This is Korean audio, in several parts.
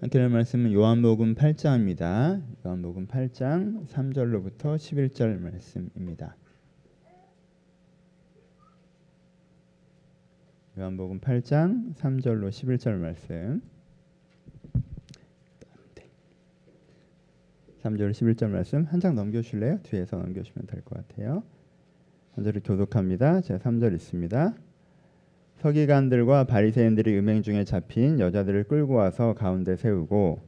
함께 할 말씀은 요한복음 8장입니다. 요한복음 8장 3절로부터 11절 말씀입니다. 요한복음 8장 3절로 11절 말씀. 3절 11절 말씀 한 장 넘겨 주실래요? 뒤에서 넘겨 주시면 될 것 같아요. 한 절을 교독합니다. 제가 3절 있습니다. 서기관들과 바리새인들이 음행 중에 잡힌 여자들을 끌고 와서 가운데 세우고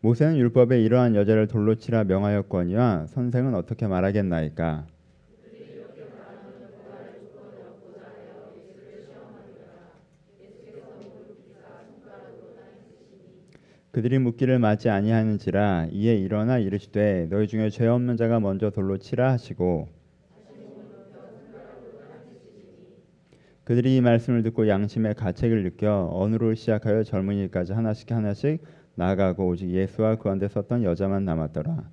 모세는 율법에 이러한 여자를 돌로 치라 명하였거니와 선생은 어떻게 말하겠나이까 그들이 묻기를 맞지 아니하는지라 이에 일어나 이르시되 너희 중에 죄 없는 자가 먼저 돌로 치라 하시고 그들이 이 말씀을 듣고 양심의 가책을 느껴 어느로 시작하여 젊은이까지 하나씩 하나씩 나아가고 오직 예수와 그 안에 섰던 여자만 남았더라.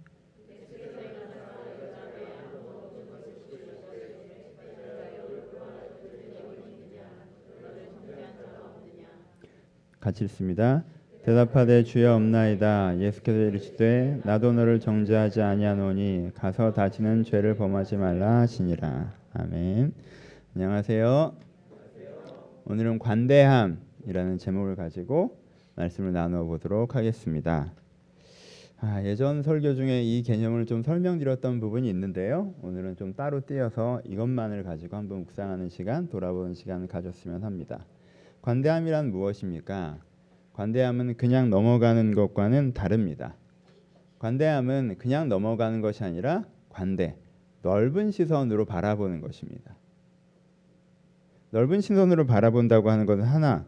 같이 읽습니다. 대답하되 주여 없나이다. 예수께서 이르시되 나도 너를 정죄하지 아니하노니 가서 다시는 죄를 범하지 말라 하시니라. 아멘. 안녕하세요. 오늘은 관대함이라는 제목을 가지고 말씀을 나누어 보도록 하겠습니다. 아, 예전 설교 중에 이 개념을 좀 설명드렸던 부분이 있는데요. 오늘은 좀 따로 띄어서 이것만을 가지고 한번 묵상하는 시간, 돌아보는 시간을 가졌으면 합니다. 관대함이란 무엇입니까? 관대함은 그냥 넘어가는 것과는 다릅니다. 관대함은 그냥 넘어가는 것이 아니라 관대, 넓은 시선으로 바라보는 것입니다. 넓은 시선으로 바라본다고 하는 것은 하나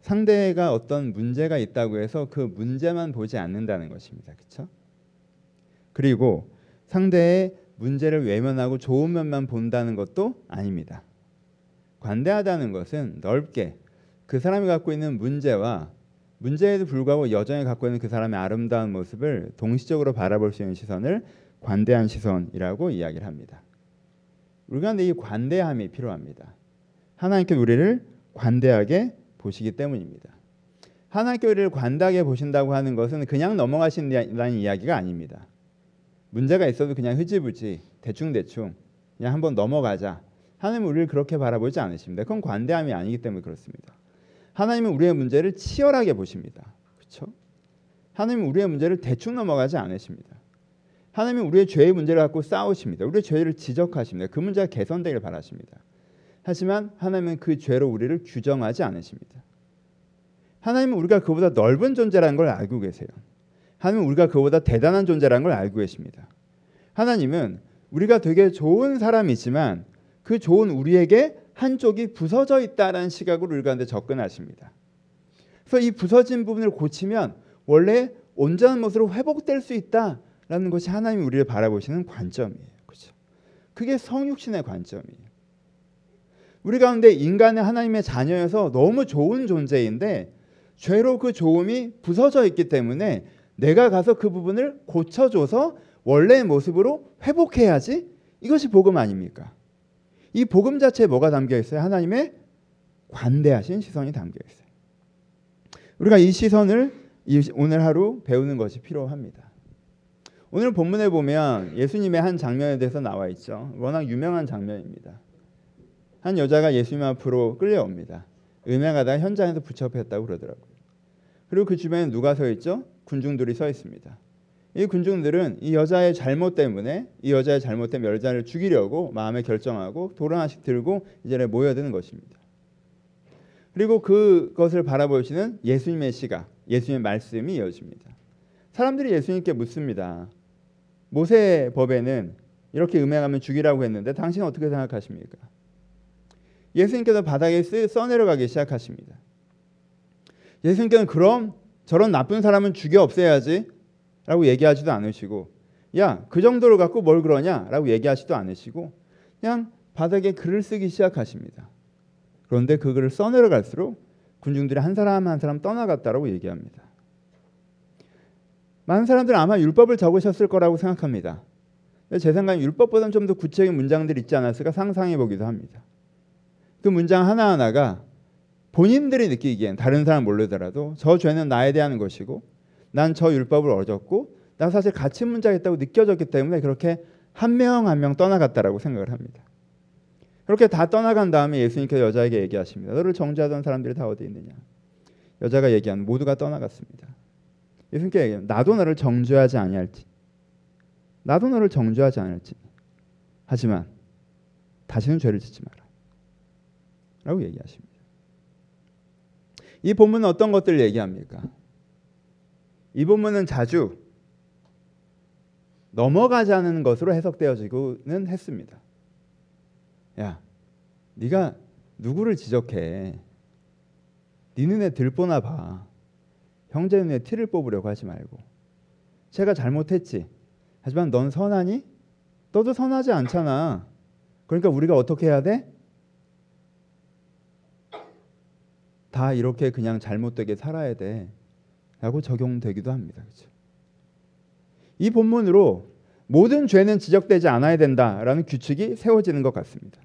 상대가 어떤 문제가 있다고 해서 그 문제만 보지 않는다는 것입니다. 그렇죠? 그리고 상대의 문제를 외면하고 좋은 면만 본다는 것도 아닙니다. 관대하다는 것은 넓게 그 사람이 갖고 있는 문제와 문제에도 불구하고 여전히 갖고 있는 그 사람의 아름다운 모습을 동시적으로 바라볼 수 있는 시선을 관대한 시선이라고 이야기를 합니다. 우리가 이 관대함이 필요합니다. 하나님께 우리를 관대하게 보시기 때문입니다. 하나님께 우리를 관대하게 보신다고 하는 것은 그냥 넘어가신다는 이야기가 아닙니다. 문제가 있어도 그냥 흐지부지 대충대충 그냥 한번 넘어가자. 하나님은 우리를 그렇게 바라보지 않으십니다. 그건 관대함이 아니기 때문에 그렇습니다. 하나님은 우리의 문제를 치열하게 보십니다. 그렇죠? 하나님은 우리의 문제를 대충 넘어가지 않으십니다. 하나님은 우리의 죄의 문제를 갖고 싸우십니다. 우리의 죄를 지적하십니다. 그 문제가 개선되길 바라십니다. 하지만 하나님은 그 죄로 우리를 규정하지 않으십니다. 하나님은 우리가 그보다 넓은 존재라는 걸 알고 계세요. 하나님은 우리가 그보다 대단한 존재라는 걸 알고 계십니다. 하나님은 우리가 되게 좋은 사람이지만 그 좋은 우리에게 한쪽이 부서져 있다라는 시각으로 가운데 접근하십니다. 그래서 이 부서진 부분을 고치면 원래 온전한 모습으로 회복될 수 있다라는 것이 하나님이 우리를 바라보시는 관점이에요. 그렇죠? 그게 성육신의 관점이에요. 우리 가운데 인간의 하나님의 자녀여서 너무 좋은 존재인데 죄로 그 좋음이 부서져 있기 때문에 내가 가서 그 부분을 고쳐줘서 원래의 모습으로 회복해야지 이것이 복음 아닙니까? 이 복음 자체에 뭐가 담겨 있어요? 하나님의 관대하신 시선이 담겨 있어요. 우리가 이 시선을 오늘 하루 배우는 것이 필요합니다. 오늘 본문에 보면 예수님의 한 장면에 대해서 나와 있죠. 워낙 유명한 장면입니다. 한 여자가 예수님 앞으로 끌려옵니다. 음행하다 현장에서 붙잡혔다고 그러더라고요. 그리고 그 주변에 누가 서 있죠? 군중들이 서 있습니다. 이 군중들은 이 여자의 잘못 때문에 이 여자의 잘못 때문에 여자를 죽이려고 마음에 결정하고 돌 하나씩 들고 이 자리에 모여드는 것입니다. 그리고 그것을 바라보시는 예수님의 시각, 예수님의 말씀이 이어집니다. 사람들이 예수님께 묻습니다. 모세 법에는 이렇게 음행하면 죽이라고 했는데 당신은 어떻게 생각하십니까? 예수님께서 바닥에 써내려가기 시작하십니다. 예수님께서는 그럼 저런 나쁜 사람은 죽여 없애야지 라고 얘기하지도 않으시고 야 그 정도로 갖고 뭘 그러냐 라고 얘기하지도 않으시고 그냥 바닥에 글을 쓰기 시작하십니다. 그런데 그 글을 써내려갈수록 군중들이 한 사람 한 사람 떠나갔다라고 얘기합니다. 많은 사람들은 아마 율법을 적으셨을 거라고 생각합니다. 제 생각엔 율법보다는 좀 더 구체적인 문장들이 있지 않았을까 상상해 보기도 합니다. 그 문장 하나하나가 본인들이 느끼기엔 다른 사람 모르더라도 저 죄는 나에 대한 것이고 난 저 율법을 어졌고 난 사실 가치 문제가 있다고 느껴졌기 때문에 그렇게 한명 한명 떠나갔다라고 생각을 합니다. 그렇게 다 떠나간 다음에 예수님께서 여자에게 얘기하십니다. 너를 정죄하던 사람들이 다 어디 있느냐? 여자가 얘기한 모두가 떠나갔습니다. 예수님께 얘기해요. 나도 너를 정죄하지 아니할지. 나도 너를 정죄하지 않을지. 하지만 다시는 죄를 짓지 마라. 라고 얘기하십니다. 이 본문은 어떤 것들을 얘기합니까? 이 본문은 자주 넘어가자는 것으로 해석되어지고는 했습니다. 야, 네가 누구를 지적해? 네 눈에 들보나 봐. 형제 눈에 티를 뽑으려고 하지 말고. 제가 잘못했지. 하지만 넌 선하니? 너도 선하지 않잖아. 그러니까 우리가 어떻게 해야 돼? 다 이렇게 그냥 잘못되게 살아야 돼. 라고 적용되기도 합니다. 그렇죠? 이 본문으로 모든 죄는 지적되지 않아야 된다라는 규칙이 세워지는 것 같습니다.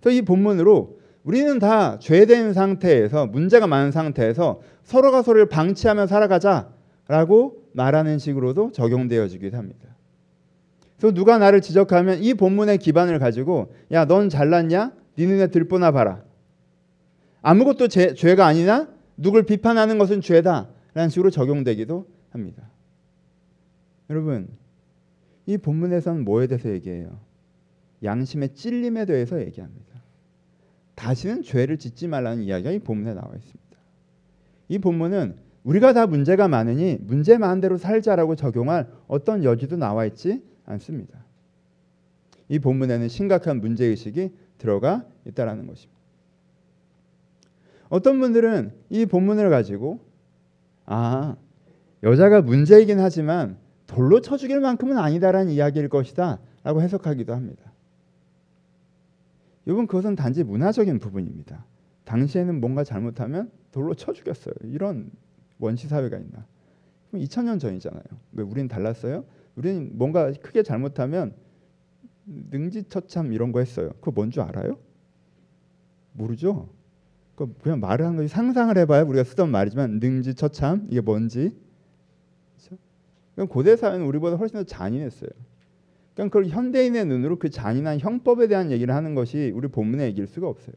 그래서 이 본문으로 우리는 다 죄된 상태에서 문제가 많은 상태에서 서로가 서로를 방치하며 살아가자라고 말하는 식으로도 적용되어지기도 합니다. 그래서 누가 나를 지적하면 이 본문의 기반을 가지고 야 넌 잘났냐? 네 눈에 들보나 봐라. 아무것도 죄, 죄가 아니나 누굴 비판하는 것은 죄다 라는 식으로 적용되기도 합니다. 여러분 이 본문에서는 뭐에 대해서 얘기해요? 양심의 찔림에 대해서 얘기합니다. 다시는 죄를 짓지 말라는 이야기가 이 본문에 나와 있습니다. 이 본문은 우리가 다 문제가 많으니 문제 많은 대로 살자라고 적용할 어떤 여지도 나와 있지 않습니다. 이 본문에는 심각한 문제 의식이 들어가 있다라는 것입니다. 어떤 분들은 이 본문을 가지고 아 여자가 문제이긴 하지만 돌로 쳐 죽일 만큼은 아니다라는 이야기일 것이다 라고 해석하기도 합니다. 이건 그것은 단지 문화적인 부분입니다. 당시에는 뭔가 잘못하면 돌로 쳐 죽였어요. 이런 원시 사회가 있나? 2000년 전이잖아요. 왜 우리는 달랐어요? 우리는 뭔가 크게 잘못하면 능지처참 이런 거 했어요. 그거 뭔 줄 알아요? 모르죠. 그 그냥 말을 한 거지 상상을 해봐야 우리가 쓰던 말이지만 능지처참 이게 뭔지. 그렇죠? 고대 사회는 우리보다 훨씬 더 잔인했어요. 그러니까 그걸 현대인의 눈으로 그 잔인한 형법에 대한 얘기를 하는 것이 우리 본문의 얘기일 수가 없어요.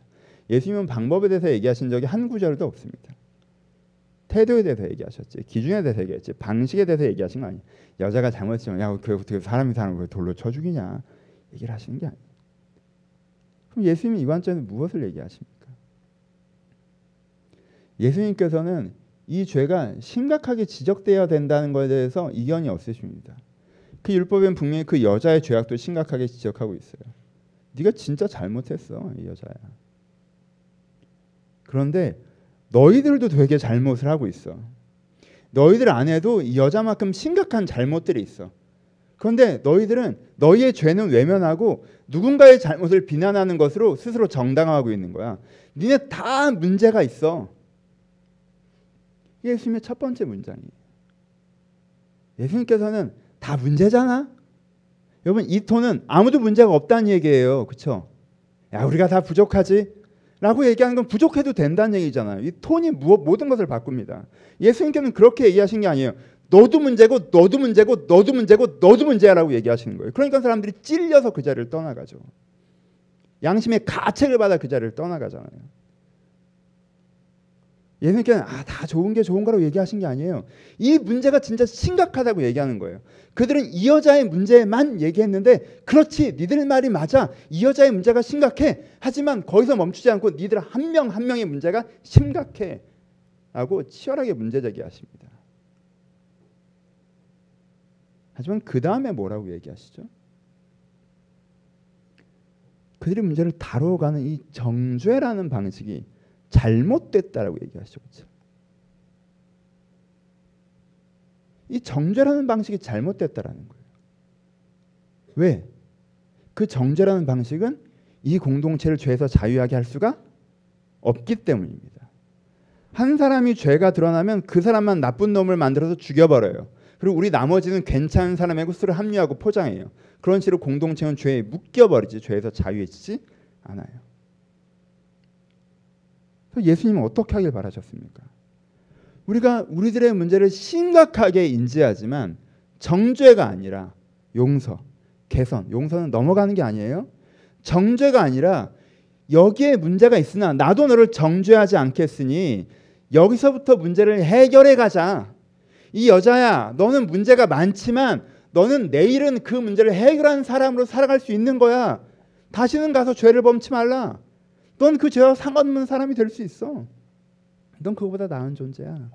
예수님은 방법에 대해서 얘기하신 적이 한 구절도 없습니다. 태도에 대해서 얘기하셨지, 기준에 대해서 얘기했지, 방식에 대해서 얘기하신 거 아니에요. 여자가 잘못했으면 야, 그 어떻게 사람이 사는 걸 돌로 쳐 죽이냐 얘기를 하시는 게 아니에요. 그럼 예수님이 이 관점에서 무엇을 얘기하십니까? 예수님께서는 이 죄가 심각하게 지적되어야 된다는 것에 대해서 이견이 없으십니다. 그 율법엔 분명히 그 여자의 죄악도 심각하게 지적하고 있어요. 네가 진짜 잘못했어, 이 여자야. 그런데 너희들도 되게 잘못을 하고 있어. 너희들 안에도 이 여자만큼 심각한 잘못들이 있어. 그런데 너희들은 너희의 죄는 외면하고 누군가의 잘못을 비난하는 것으로 스스로 정당화하고 있는 거야. 니네 다 문제가 있어. 예수님의 첫 번째 문장이에요. 예수님께서는 다 문제잖아. 여러분 이 톤은 아무도 문제가 없다는 얘기예요. 그렇죠? 야 우리가 다 부족하지. 라고 얘기하는 건 부족해도 된다는 얘기잖아요. 이 톤이 무엇, 모든 것을 바꿉니다. 예수님께는 그렇게 얘기하신 게 아니에요. 너도 문제고 너도 문제고 너도 문제고 너도 문제야라고 얘기하시는 거예요. 그러니까 사람들이 찔려서 그 자리를 떠나가죠. 양심의 가책을 받아 그 자리를 떠나가잖아요. 예수님께는 아, 다 좋은 게 좋은 거라고 얘기하신 게 아니에요. 이 문제가 진짜 심각하다고 얘기하는 거예요. 그들은 이 여자의 문제만 얘기했는데 그렇지 니들 말이 맞아. 이 여자의 문제가 심각해. 하지만 거기서 멈추지 않고 니들 한 명한 한 명의 문제가 심각해. 라고 치열하게 문제 제기하십니다. 하지만 그 다음에 뭐라고 얘기하시죠? 그들이 문제를 다뤄가는 이 정죄라는 방식이 잘못됐다라고 얘기하시죠. 그렇죠? 이 정죄라는 방식이 잘못됐다라는 거예요. 왜? 그 정죄라는 방식은 이 공동체를 죄에서 자유하게 할 수가 없기 때문입니다. 한 사람이 죄가 드러나면 그 사람만 나쁜 놈을 만들어서 죽여버려요. 그리고 우리 나머지는 괜찮은 사람의 구스를 합리하고 포장해요. 그런 식으로 공동체는 죄에 묶여버리지 죄에서 자유해지지 않아요. 예수님은 어떻게 하길 바라셨습니까? 우리가 우리들의 문제를 심각하게 인지하지만 정죄가 아니라 용서, 개선, 용서는 넘어가는 게 아니에요. 정죄가 아니라 여기에 문제가 있으나 나도 너를 정죄하지 않겠으니 여기서부터 문제를 해결해 가자. 이 여자야, 너는 문제가 많지만 너는 내일은 그 문제를 해결한 사람으로 살아갈 수 있는 거야. 다시는 가서 죄를 범치 말라. 넌 그 죄와 상관없는 사람이 될 수 있어. 넌 그거보다 나은 존재야.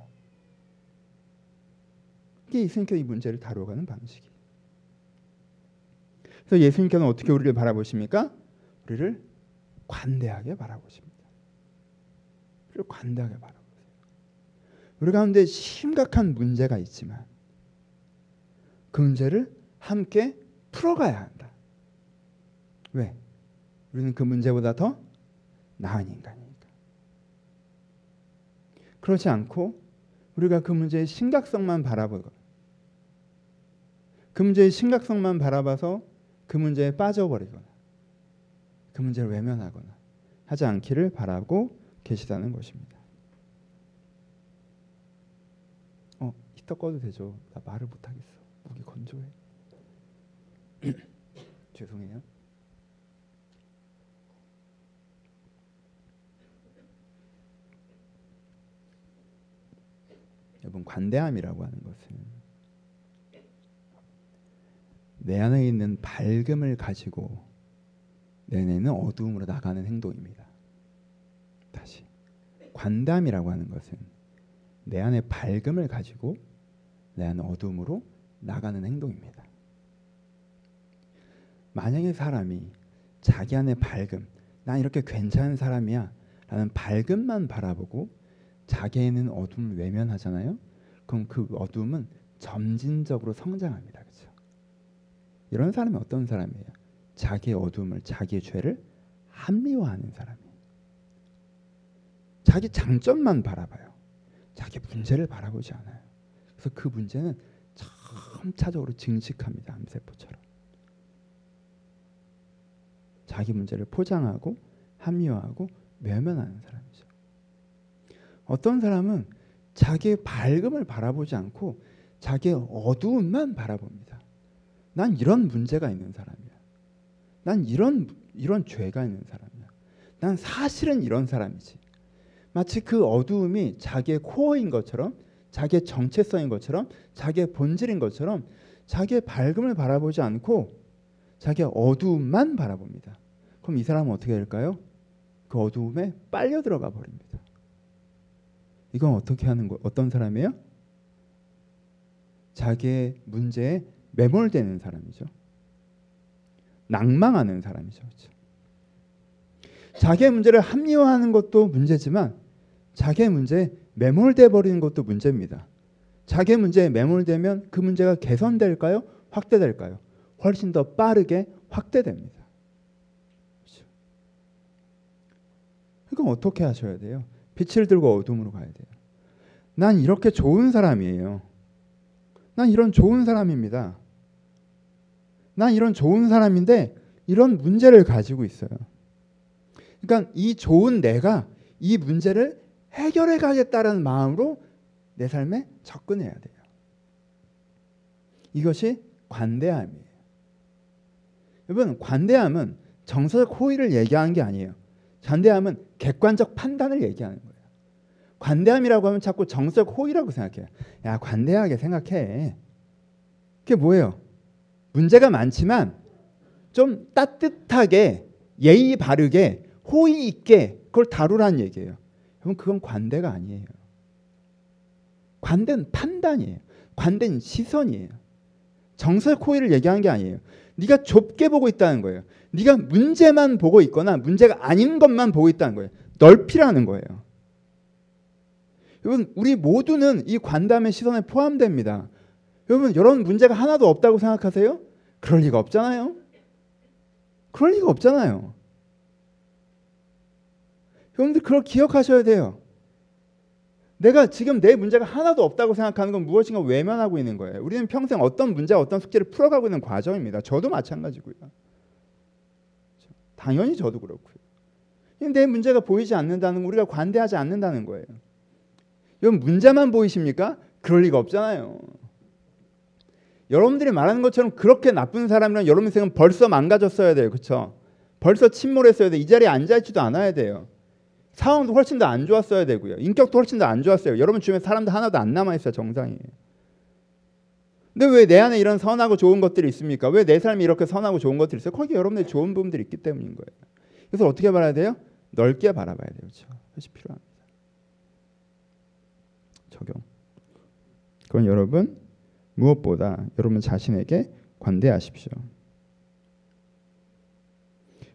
이게 예수님께서 이 문제를 다뤄가는 방식이. 그래서 예수님께서는 어떻게 우리를 바라보십니까? 우리를 관대하게 바라보십니다. 우리를 관대하게 바라보세요. 우리 가운데 심각한 문제가 있지만 그 문제를 함께 풀어가야 한다. 왜? 우리는 그 문제보다 더 나은 인간이니까. 그렇지 않고 우리가 그 문제의 심각성만 바라보고 그 문제의 심각성만 바라봐서 그 문제에 빠져버리거나 그 문제를 외면하거나 하지 않기를 바라고 계시다는 것입니다. 어, 히터 꺼도 되죠? 나 말을 못하겠어. 목이 건조해. 죄송해요. 여러분 관대함이라고 하는 것은 내 안에 있는 밝음을 가지고 내 안에는 어두움으로 나가는 행동입니다. 다시 관담이라고 하는 것은 내 안에 밝음을 가지고 내 안에 어두움으로 나가는 행동입니다. 만약에 사람이 자기 안에 밝음, 난 이렇게 괜찮은 사람이야 라는 밝음만 바라보고 자기에는 어둠을 외면하잖아요. 그럼 그 어둠은 점진적으로 성장합니다. 그렇죠? 이런 사람이 어떤 사람이에요? 자기의 어둠을 자기의 죄를 합리화하는 사람이에요. 자기 장점만 바라봐요. 자기 문제를 바라보지 않아요. 그래서 그 문제는 점차적으로 증식합니다. 암세포처럼. 자기 문제를 포장하고 합리화하고 외면하는 사람이죠. 어떤 사람은 자기의 밝음을 바라보지 않고 자기의 어두움만 바라봅니다. 난 이런 문제가 있는 사람이야. 난 이런 이런 죄가 있는 사람이야. 난 사실은 이런 사람이지. 마치 그 어두움이 자기의 코어인 것처럼 자기의 정체성인 것처럼 자기의 본질인 것처럼 자기의 밝음을 바라보지 않고 자기의 어두움만 바라봅니다. 그럼 이 사람은 어떻게 될까요? 그 어두움에 빨려 들어가 버립니다. 이건 어떻게 하는 거? 어떤 사람이에요? 자기의 문제에 매몰되는 사람이죠. 낭망하는 사람이죠. 그렇죠? 자기의 문제를 합리화하는 것도 문제지만 자기의 문제에 매몰돼 버리는 것도 문제입니다. 자기의 문제에 매몰되면 그 문제가 개선될까요? 확대될까요? 훨씬 더 빠르게 확대됩니다. 그렇죠? 그럼 어떻게 하셔야 돼요? 빛을 들고 어둠으로 가야 돼요. 난 이렇게 좋은 사람이에요. 난 이런 좋은 사람입니다. 난 이런 좋은 사람인데 이런 문제를 가지고 있어요. 그러니까 이 좋은 내가 이 문제를 해결해 가겠다는 마음으로 내 삶에 접근해야 돼요. 이것이 관대함이에요. 여러분, 관대함은 정서적 호의를 얘기하는 게 아니에요. 관대함은 객관적 판단을 얘기하는 거예요. 관대함이라고 하면 자꾸 정서적 호의라고 생각해요. 야, 관대하게 생각해. 그게 뭐예요? 문제가 많지만 좀 따뜻하게 예의 바르게 호의 있게 그걸 다루라는 얘기예요. 그럼 그건 관대가 아니에요. 관대는 판단이에요. 관대는 시선이에요. 정서적 호의를 얘기하는 게 아니에요. 네가 좁게 보고 있다는 거예요. 네가 문제만 보고 있거나 문제가 아닌 것만 보고 있다는 거예요. 넓히라는 거예요. 여러분 우리 모두는 이 관담의 시선에 포함됩니다. 여러분 이런 문제가 하나도 없다고 생각하세요? 그럴 리가 없잖아요. 그럴 리가 없잖아요. 여러분들 그걸 기억하셔야 돼요. 내가 지금 내 문제가 하나도 없다고 생각하는 건 무엇인가 외면하고 있는 거예요. 우리는 평생 어떤 문제와 어떤 숙제를 풀어가고 있는 과정입니다. 저도 마찬가지고요. 당연히 저도 그렇고요. 내 문제가 보이지 않는다는 우리가 관대하지 않는다는 거예요. 이건 문제만 보이십니까? 그럴 리가 없잖아요. 여러분들이 말하는 것처럼 그렇게 나쁜 사람이란 여러분 인생은 벌써 망가졌어야 돼요. 그렇죠? 벌써 침몰했어야 돼. 이 자리에 앉아 있지도 않아야 돼요. 상황도 훨씬 더 안 좋았어야 되고요. 인격도 훨씬 더 안 좋았어요. 여러분 주변에 사람도 하나도 안 남아 있어요. 정상이에요. 근데 왜 내 안에 이런 선하고 좋은 것들이 있습니까? 왜 내 삶이 이렇게 선하고 좋은 것들이 있어요? 거기 여러분들 좋은 부분들이 있기 때문인 거예요. 그래서 어떻게 바라야 돼요? 넓게 바라봐야 돼요. 그렇죠? 그것이 필요합니다. 적용. 그건 여러분 무엇보다 여러분 자신에게 관대하십시오.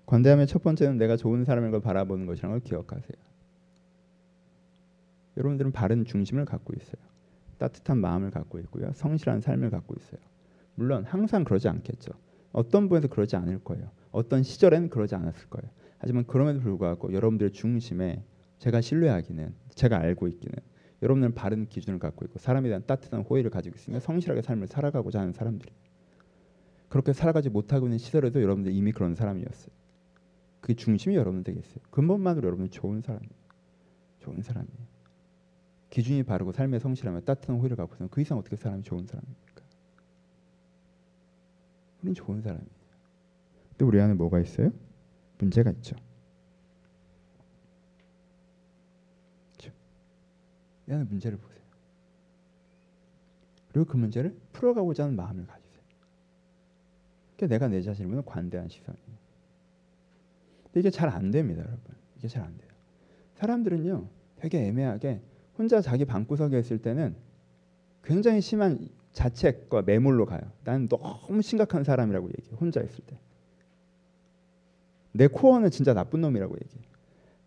관대함의 첫 번째는 내가 좋은 사람인 걸 바라보는 것이라는 걸 기억하세요. 여러분들은 바른 중심을 갖고 있어요. 따뜻한 마음을 갖고 있고요. 성실한 삶을 갖고 있어요. 물론 항상 그러지 않겠죠. 어떤 부분에서 그러지 않을 거예요. 어떤 시절엔 그러지 않았을 거예요. 하지만 그럼에도 불구하고 여러분들의 중심에 제가 신뢰하기는 제가 알고 있기는 여러분들은 바른 기준을 갖고 있고 사람에 대한 따뜻한 호의를 가지고 있으며 성실하게 삶을 살아가고자 하는 사람들이 그렇게 살아가지 못하고 있는 시절에도 여러분들 이미 그런 사람이었어요. 그 중심이 여러분 되겠어요. 근본만으로 여러분은 좋은 사람이에요. 좋은 사람이에요. 기준이 바르고 삶의 성실하며 따뜻한 호의를 갖고 있으면 그 이상 어떻게 사람이 좋은 사람입니까? 우리는 좋은 사람이에요. 근데 우리 안에 뭐가 있어요? 문제가 있죠. 이 안에 문제를 보세요. 그리고 그 문제를 풀어가고자 하는 마음을 가지세요. 그러니까 내가 내 자신을 보는 관대한 시선이에요. 근데 이게 잘 안 됩니다, 여러분. 이게 잘 안 돼요. 사람들은요, 되게 애매하게 혼자 자기 방구석에 있을 때는 굉장히 심한 자책과 매몰로 가요. 나는 너무 심각한 사람이라고 얘기해. 혼자 있을 때. 내 코어는 진짜 나쁜 놈이라고 얘기해.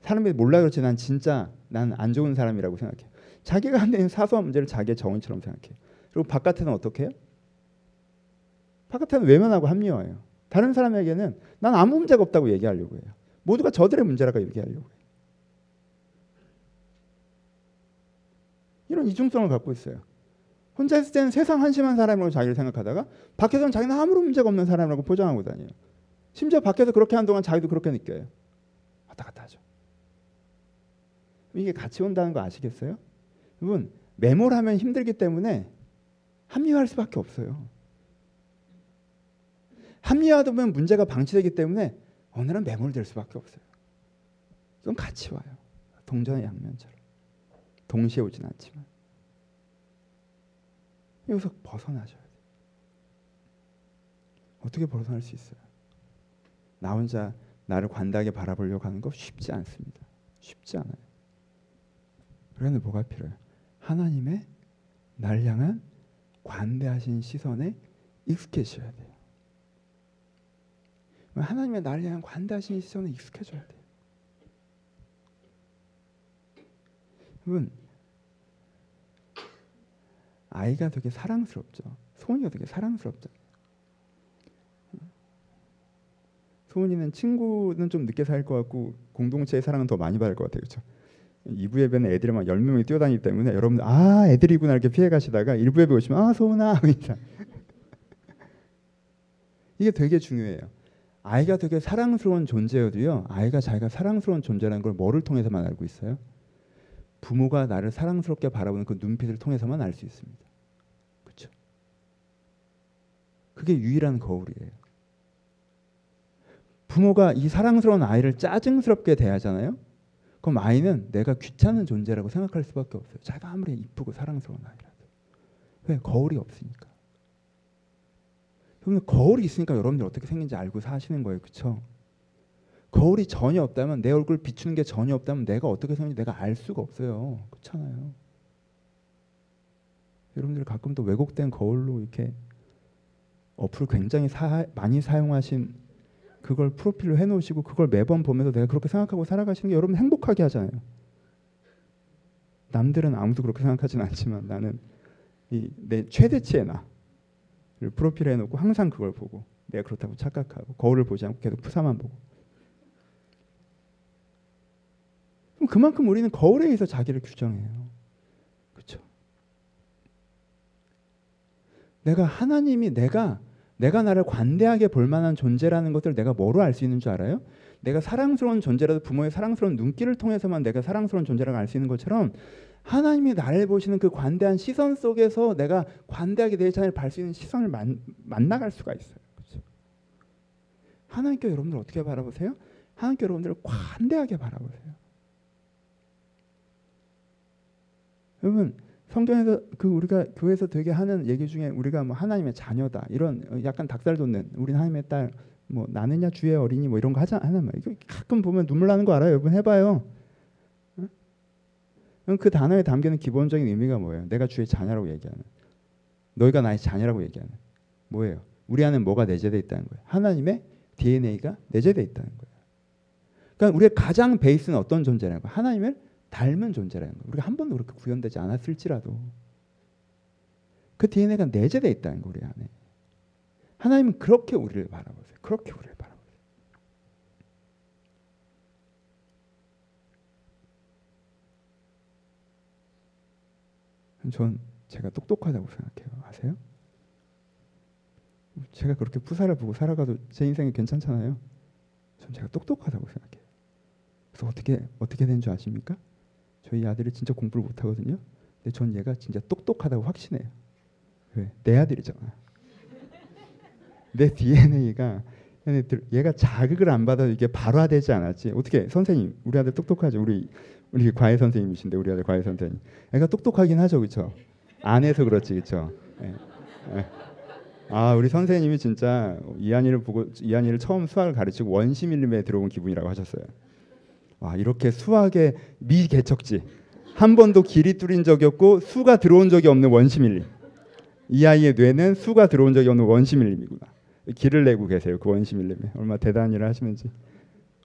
사람들이 몰라 그렇지 난 진짜 난 안 좋은 사람이라고 생각해. 자기가 하는 사소한 문제를 자기의 정의처럼 생각해. 그리고 바깥에는 어떻게 해요? 바깥에는 외면하고 합리화해요. 다른 사람에게는 난 아무 문제가 없다고 얘기하려고 해요. 모두가 저들의 문제라고 얘기하려고 해요. 이런 이중성을 갖고 있어요. 혼자 있을 때는 세상 한심한 사람이라고 자기를 생각하다가 밖에서는 자기는 아무런 문제가 없는 사람이라고 포장하고 다녀요. 심지어 밖에서 그렇게 한 동안 자기도 그렇게 느껴요. 왔다 갔다 하죠. 이게 같이 온다는 거 아시겠어요? 여러분 매몰하면 힘들기 때문에 합리화할 수밖에 없어요. 합리화하다 보면 문제가 방치되기 때문에 어느 날 매몰될 수밖에 없어요. 좀 같이 와요. 동전의 양면처럼. 동시에 오진 않지만. 여기서 벗어나셔야 돼요. 어떻게 벗어날 수 있어요? 나 혼자 나를 관대하게 바라보려고 하는 거 쉽지 않습니다. 쉽지 않아요. 그러면 뭐가 필요해요? 하나님의 날 향한 관대하신 시선에 익숙해져야 돼요. 하나님의 날 향한 관대하신 시선에 익숙해져야 돼요. 여러분 아이가 되게 사랑스럽죠. 소은이가 되게 사랑스럽죠. 소은이는 친구는 좀 늦게 살 것 같고 공동체의 사랑은 더 많이 받을 것 같아요. 그렇죠? 2부 예배는 애들이 막 10명이 뛰어다니기 때문에 여러분들 아 애들이구나 이렇게 피해 가시다가 1부 예배 오시면 아 소은아 이게 되게 중요해요. 아이가 되게 사랑스러운 존재여도요. 아이가 자기가 사랑스러운 존재라는 걸 뭐를 통해서만 알고 있어요? 부모가 나를 사랑스럽게 바라보는 그 눈빛을 통해서만 알 수 있습니다. 그렇죠? 그게 유일한 거울이에요. 부모가 이 사랑스러운 아이를 짜증스럽게 대하잖아요. 그럼 아이는 내가 귀찮은 존재라고 생각할 수밖에 없어요. 자기가 아무리 이쁘고 사랑스러운 아이라도. 왜? 거울이 없으니까. 그러면 거울이 있으니까 여러분들 어떻게 생긴지 알고 사시는 거예요. 그렇죠? 거울이 전혀 없다면 내 얼굴 비추는 게 전혀 없다면 내가 어떻게 생긴지 내가 알 수가 없어요. 그렇잖아요. 여러분들 가끔 또 왜곡된 거울로 이렇게 어플 굉장히 사, 많이 사용하신 그걸 프로필로 해놓으시고 그걸 매번 보면서 내가 그렇게 생각하고 살아가시는 게 여러분 행복하게 하잖아요. 남들은 아무도 그렇게 생각하진 않지만 나는 이 내 최대치의 나를 프로필에 해놓고 항상 그걸 보고 내가 그렇다고 착각하고 거울을 보지 않고 계속 푸사만 보고 그럼 그만큼 우리는 거울에 의해서 자기를 규정해요. 내가 하나님이 내가 내가 나를 관대하게 볼 만한 존재라는 것을 내가 뭐로 알 수 있는 줄 알아요? 내가 사랑스러운 존재라도 부모의 사랑스러운 눈길을 통해서만 내가 사랑스러운 존재라고 알 수 있는 것처럼 하나님이 나를 보시는 그 관대한 시선 속에서 내가 관대하게 내 자신을 볼 수 있는 시선을 만, 만나갈 수가 있어요. 그렇죠? 하나님께 여러분들 어떻게 바라보세요? 하나님께 여러분들을 관대하게 바라보세요. 여러분 성경에서 그 우리가 교회에서 되게 하는 얘기 중에 우리가 뭐 하나님의 자녀다 이런 약간 닭살 돋는 우리 하나님의 딸 뭐 나는야 주의 어린이 뭐 이런 거 하자 하는 말. 이거 가끔 보면 눈물 나는 거 알아요? 여러분 해봐요. 응? 그 단어에 담기는 기본적인 의미가 뭐예요? 내가 주의 자녀라고 얘기하는. 너희가 나의 자녀라고 얘기하는. 뭐예요? 우리 안에 뭐가 내재되어 있다는 거예요? 하나님의 DNA가 내재되어 있다는 거예요. 그러니까 우리의 가장 베이스는 어떤 거예요 하나님을 닮은 존재라는 거예요. 우리가 한 번도 그렇게 구현되지 않았을지라도 그 DNA가 내재되어 있다는 거 우리 안에. 하나님은 그렇게 우리를 바라보세요. 그렇게 우리를 바라보세요. 전 제가 똑똑하다고 생각해요. 아세요? 제가 그렇게 푸사를 보고 살아가도 제 인생이 괜찮잖아요. 전 제가 똑똑하다고 생각해요. 그래서 어떻게 어떻게 된 줄 아십니까? 저희 아들이 진짜 공부를 못 하거든요. 근데 전 얘가 진짜 똑똑하다고 확신해요. 왜? 내 아들이잖아. 내 DNA가 얘가 자극을 안 받아도 이게 발화되지 않았지. 어떻게 선생님 우리 아들 똑똑하죠. 우리 우리 과외 선생님이신데 우리 아들 과외 선생님. 애가 똑똑하긴 하죠, 그렇죠? 안에서 그렇지, 그렇죠? 아 우리 선생님이 진짜 이한이를 보고 이한이를 처음 수학을 가르치고 원시 밀림에 들어온 기분이라고 하셨어요. 와 이렇게 수학의 미개척지 한 번도 길이 뚫린 적이 없고 수가 들어온 적이 없는 원시밀림. 이 아이의 뇌는 수가 들어온 적이 없는 원시밀림이구나. 길을 내고 계세요 그 원시밀림에 얼마 대단한 일을 하시는지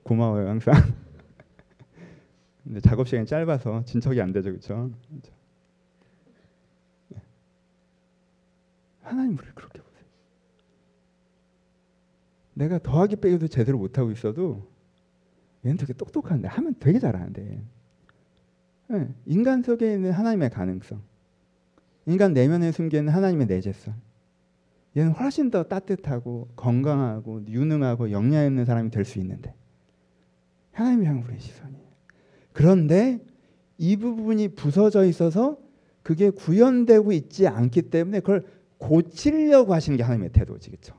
고마워요 항상. 근데 작업 시간이 짧아서 진척이 안 되죠, 그렇죠? 하나님 우리를 그렇게 보세요. 내가 더하기 빼기도 제대로 못 하고 있어도 얘는 되게 똑똑한데 하면 되게 잘하는데. 네, 인간 속에 있는 하나님의 가능성. 인간 내면에 숨겨 있는 하나님의 내재성. 얘는 훨씬 더 따뜻하고 건강하고 유능하고 영향 있는 사람이 될 수 있는데. 하나님이 향 우리의 시선이에요. 그런데 이 부분이 부서져 있어서 그게 구현되고 있지 않기 때문에 그걸 고치려고 하시는 게 하나님의 태도지 그렇죠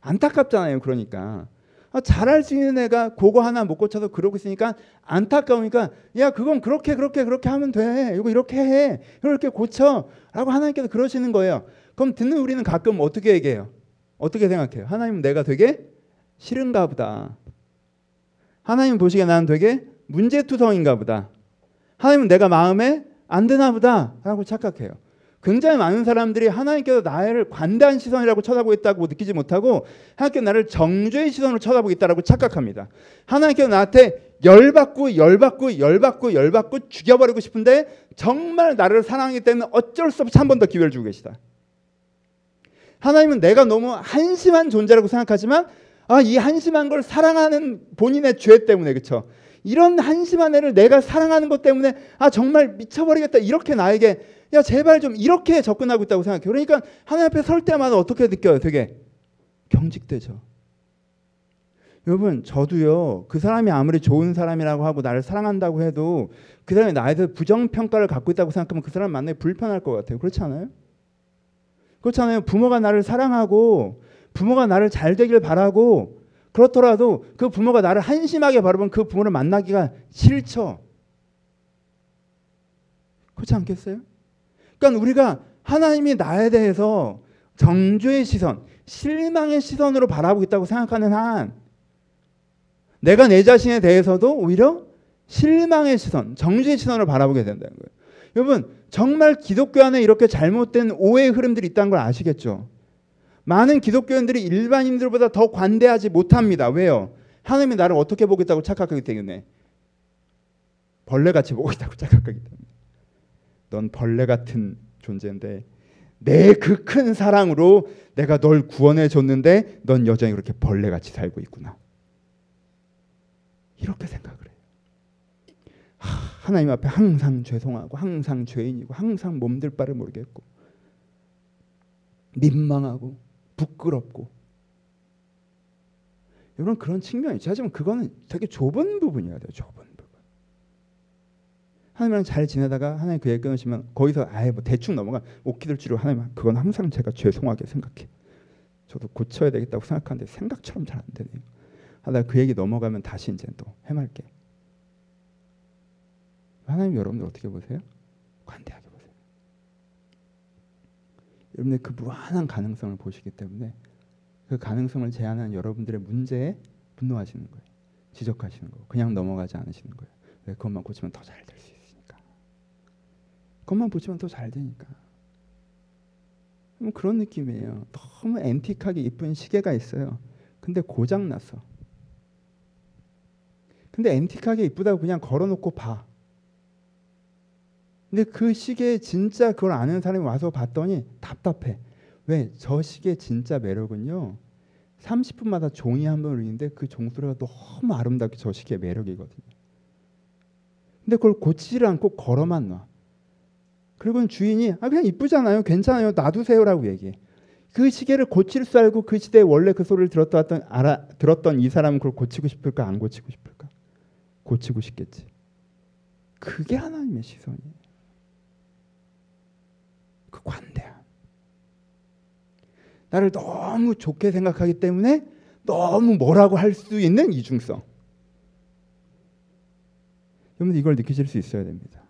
안타깝잖아요 그러니까. 아, 잘할 수 있는 애가 그거 하나 못 고쳐서 그러고 있으니까 안타까우니까 야 그건 그렇게 그렇게 그렇게 하면 돼. 이거 이렇게 해. 이렇게 고쳐라고 하나님께서 그러시는 거예요. 그럼 듣는 우리는 가끔 어떻게 얘기해요? 어떻게 생각해요? 하나님은 내가 되게 싫은가 보다. 하나님 보시기에 나는 되게 문제투성인가 보다. 하나님은 내가 마음에 안 드나 보다. 라고 착각해요 굉장히 많은 사람들이 하나님께서 나를 관대한 시선이라고 쳐다보고 있다고 느끼지 못하고 하나님께서 나를 정죄의 시선으로 쳐다보고 있다고 착각합니다. 하나님께서 나한테 열받고 열받고 열받고 열받고 죽여버리고 싶은데 정말 나를 사랑하기 때문에 어쩔 수 없이 한 번 더 기회를 주고 계시다. 하나님은 내가 너무 한심한 존재라고 생각하지만 아, 이 한심한 걸 사랑하는 본인의 죄 때문에 그렇죠. 이런 한심한 애를 내가 사랑하는 것 때문에 아 정말 미쳐버리겠다 이렇게 나에게 야 제발 좀 이렇게 접근하고 있다고 생각해. 그러니까 하나님 앞에 설 때마다 어떻게 느껴요? 되게 경직되죠. 여러분 저도요 그 사람이 아무리 좋은 사람이라고 하고 나를 사랑한다고 해도 그 사람이 나에 대해서 부정평가를 갖고 있다고 생각하면 그 사람 만나기 불편할 것 같아요. 그렇지 않아요? 그렇잖아요. 부모가 나를 사랑하고 부모가 나를 잘 되길 바라고 그렇더라도 그 부모가 나를 한심하게 바라보면 그 부모를 만나기가 싫죠. 그렇지 않겠어요? 그러니까 우리가 하나님이 나에 대해서 정죄의 시선, 실망의 시선으로 바라보고 있다고 생각하는 한 내가 내 자신에 대해서도 오히려 실망의 시선, 정죄의 시선으로 바라보게 된다는 거예요. 여러분, 정말 기독교 안에 이렇게 잘못된 오해의 흐름들이 있다는 걸 아시겠죠? 많은 기독교인들이 일반인들보다 더 관대하지 못합니다. 왜요? 하나님이 나를 어떻게 보겠다고 착각하기 때문에 벌레같이 보고 있다고 착각하기 때문에 넌 벌레 같은 존재인데 내 그 큰 사랑으로 내가 널 구원해 줬는데 넌 여전히 그렇게 벌레 같이 살고 있구나. 이렇게 생각을 해요. 하, 나님 앞에 항상 죄송하고 항상 죄인이고 항상 몸들 바를 모르겠고 민망하고 부끄럽고 여러분 그런 측면이 있죠. 하지만 그거는 되게 좁은 부분이어야 돼요. 좁은. 하나님이랑 잘 지내다가 하나님 그 얘기 끊으시면 거기서 아예 뭐 대충 넘어가 오키들 줄이고 하나님 그건 항상 제가 죄송하게 생각해. 저도 고쳐야 되겠다고 생각하는데 생각처럼 잘 안 되네요. 하다 그 얘기 넘어가면 다시 이제 또 해맑게. 하나님 여러분들 어떻게 보세요? 관대하게 보세요. 여러분들 그 무한한 가능성을 보시기 때문에 그 가능성을 제한하는 여러분들의 문제에 분노하시는 거예요. 지적하시는 거. 그냥 넘어가지 않으시는 거예요. 왜 그것만 고치면 더 잘 될 수 있으니까. 그것만 고치면 더잘 되니까. 그런 느낌이에요. 너무 앤틱하게 이쁜 시계가 있어요. 근데 고장 났어. 근데 앤틱하게 이쁘다고 그냥 걸어놓고 봐. 근데 그 시계 진짜 그걸 아는 사람이 와서 봤더니 답답해. 왜? 저 시계 진짜 매력은요. 30분마다 종이 한 번 울리는데 그 종소리가 너무 아름답게 저 시계의 매력이거든요. 근데 그걸 고치지 않고 걸어만 놔. 그리고 주인이 아 그냥 이쁘잖아요. 괜찮아요. 놔두세요라고 얘기해. 그 시계를 고칠 줄 알고 그 시대에 원래 그 소리를 들었던 알아 들었던 이 사람은 그걸 고치고 싶을까 안 고치고 싶을까? 고치고 싶겠지. 그게 하나님의 시선이에요. 그 관대함. 나를 너무 좋게 생각하기 때문에 너무 뭐라고 할 수 있는 이중성. 여러분 이걸 느끼실 수 있어야 됩니다.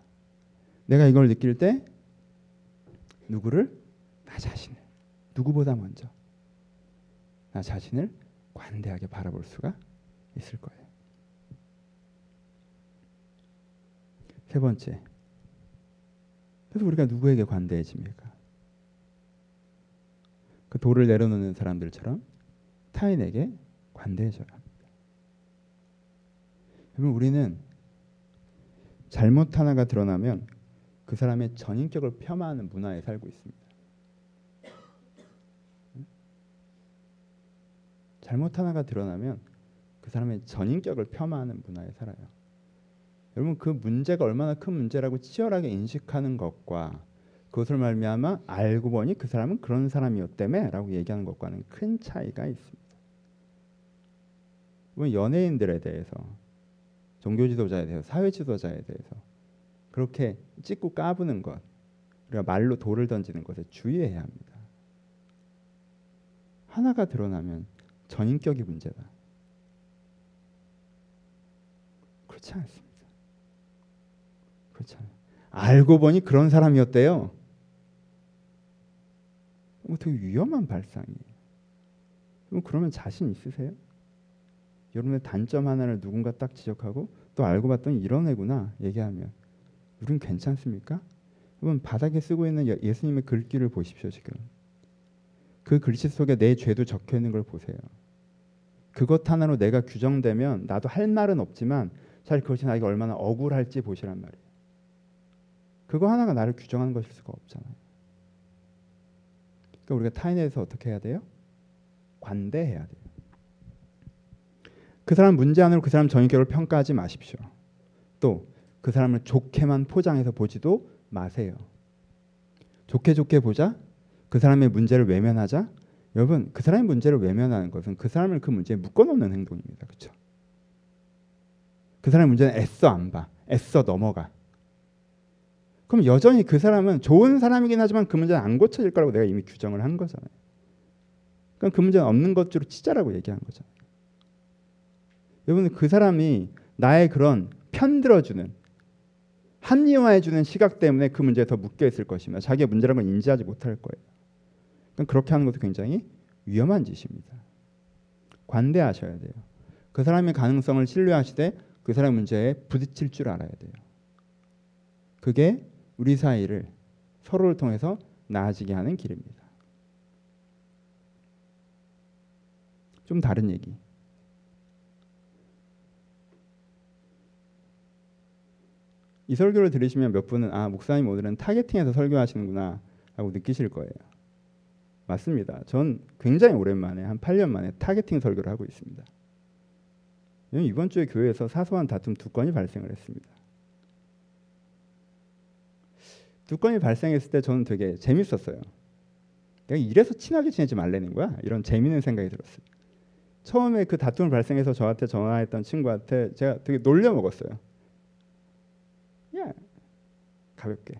내가 이걸 느낄 때 누구를 나 자신을 누구보다 먼저 나 자신을 관대하게 바라볼 수가 있을 거예요. 세 번째. 그래서 우리가 누구에게 관대해집니까? 그 돌을 내려놓는 사람들처럼 타인에게 관대해져야. 여러분 우리는 잘못 하나가 드러나면 그 사람의 전인격을 폄하하는 문화에 살고 있습니다. 잘못 하나가 드러나면 그 사람의 전인격을 폄하하는 문화에 살아요. 여러분 그 문제가 얼마나 큰 문제라고 치열하게 인식하는 것과 그것을 말미암아 알고 보니 그 사람은 그런 사람이었다며라고 얘기하는 것과는 큰 차이가 있습니다. 연예인들에 대해서 종교 지도자에 대해서 사회 지도자에 대해서 그렇게 찍고 까부는 것 우리가 말로 돌을 던지는 것에 주의해야 합니다. 하나가 드러나면 전인격이 문제다. 그렇지 않습니다. 그렇잖아요. 알고 보니 그런 사람이었대요. 뭐 되게 위험한 발상이에요. 그러면 자신 있으세요? 여러분의 단점 하나를 누군가 딱 지적하고 또 알고 봤더니 이런 애구나 얘기하면 우린 괜찮습니까? 여러분 바닥에 쓰고 있는 예수님의 글귀를 보십시오 지금. 그 글씨 속에 내 죄도 적혀 있는 걸 보세요. 그것 하나로 내가 규정되면 나도 할 말은 없지만 사실 그것이 나에게 얼마나 억울할지 보시란 말이에요. 그거 하나가 나를 규정하는 것일 수가 없잖아요. 그러니까 우리가 타인에 대해서 어떻게 해야 돼요? 관대해야 돼요. 그 사람 문제 안으로 그 사람 전인격을 평가하지 마십시오. 또 그 사람을 좋게만 포장해서 보지도 마세요. 좋게 좋게 보자. 그 사람의 문제를 외면하자. 여러분 그 사람의 문제를 외면하는 것은 그 사람을 그 문제에 묶어놓는 행동입니다. 그렇죠? 그 사람의 문제는 애써 안 봐. 애써 넘어가. 그럼 여전히 그 사람은 좋은 사람이긴 하지만 그 문제는 안 고쳐질 거라고 내가 이미 규정을 한 거잖아요. 그럼 그 문제는 없는 것으로 치자라고 얘기한 거잖아요. 여러분 그 사람이 나의 그런 편들어주는 합리화해주는 시각 때문에 그 문제에 더 묶여 있을 것이며 자기의 문제라는 걸 인지하지 못할 거예요. 그럼 그렇게 하는 것도 굉장히 위험한 짓입니다. 관대하셔야 돼요. 그 사람의 가능성을 신뢰하시되 그 사람의 문제에 부딪힐 줄 알아야 돼요. 그게 우리 사이를 서로를 통해서 나아지게 하는 길입니다. 좀 다른 얘기. 이 설교를 들으시면 몇 분은 아 목사님 오늘은 targeting해서 설교하시는구나 라고 느끼실 거예요. 맞습니다. 전 굉장히 오랜만에 한 8년 만에 targeting 설교를 하고 있습니다. 이번 주에 교회에서 사소한 다툼 두 건이 발생을 했습니다. 두 건이 발생했을 때 저는 되게 재밌었어요. 내가 이래서 친하게 지내지 말라는 거야. 이런 재미있는 생각이 들었어요. 처음에 그 다툼을 발생해서 저한테 전화했던 친구한테 제가 되게 놀려 먹었어요. 야 가볍게.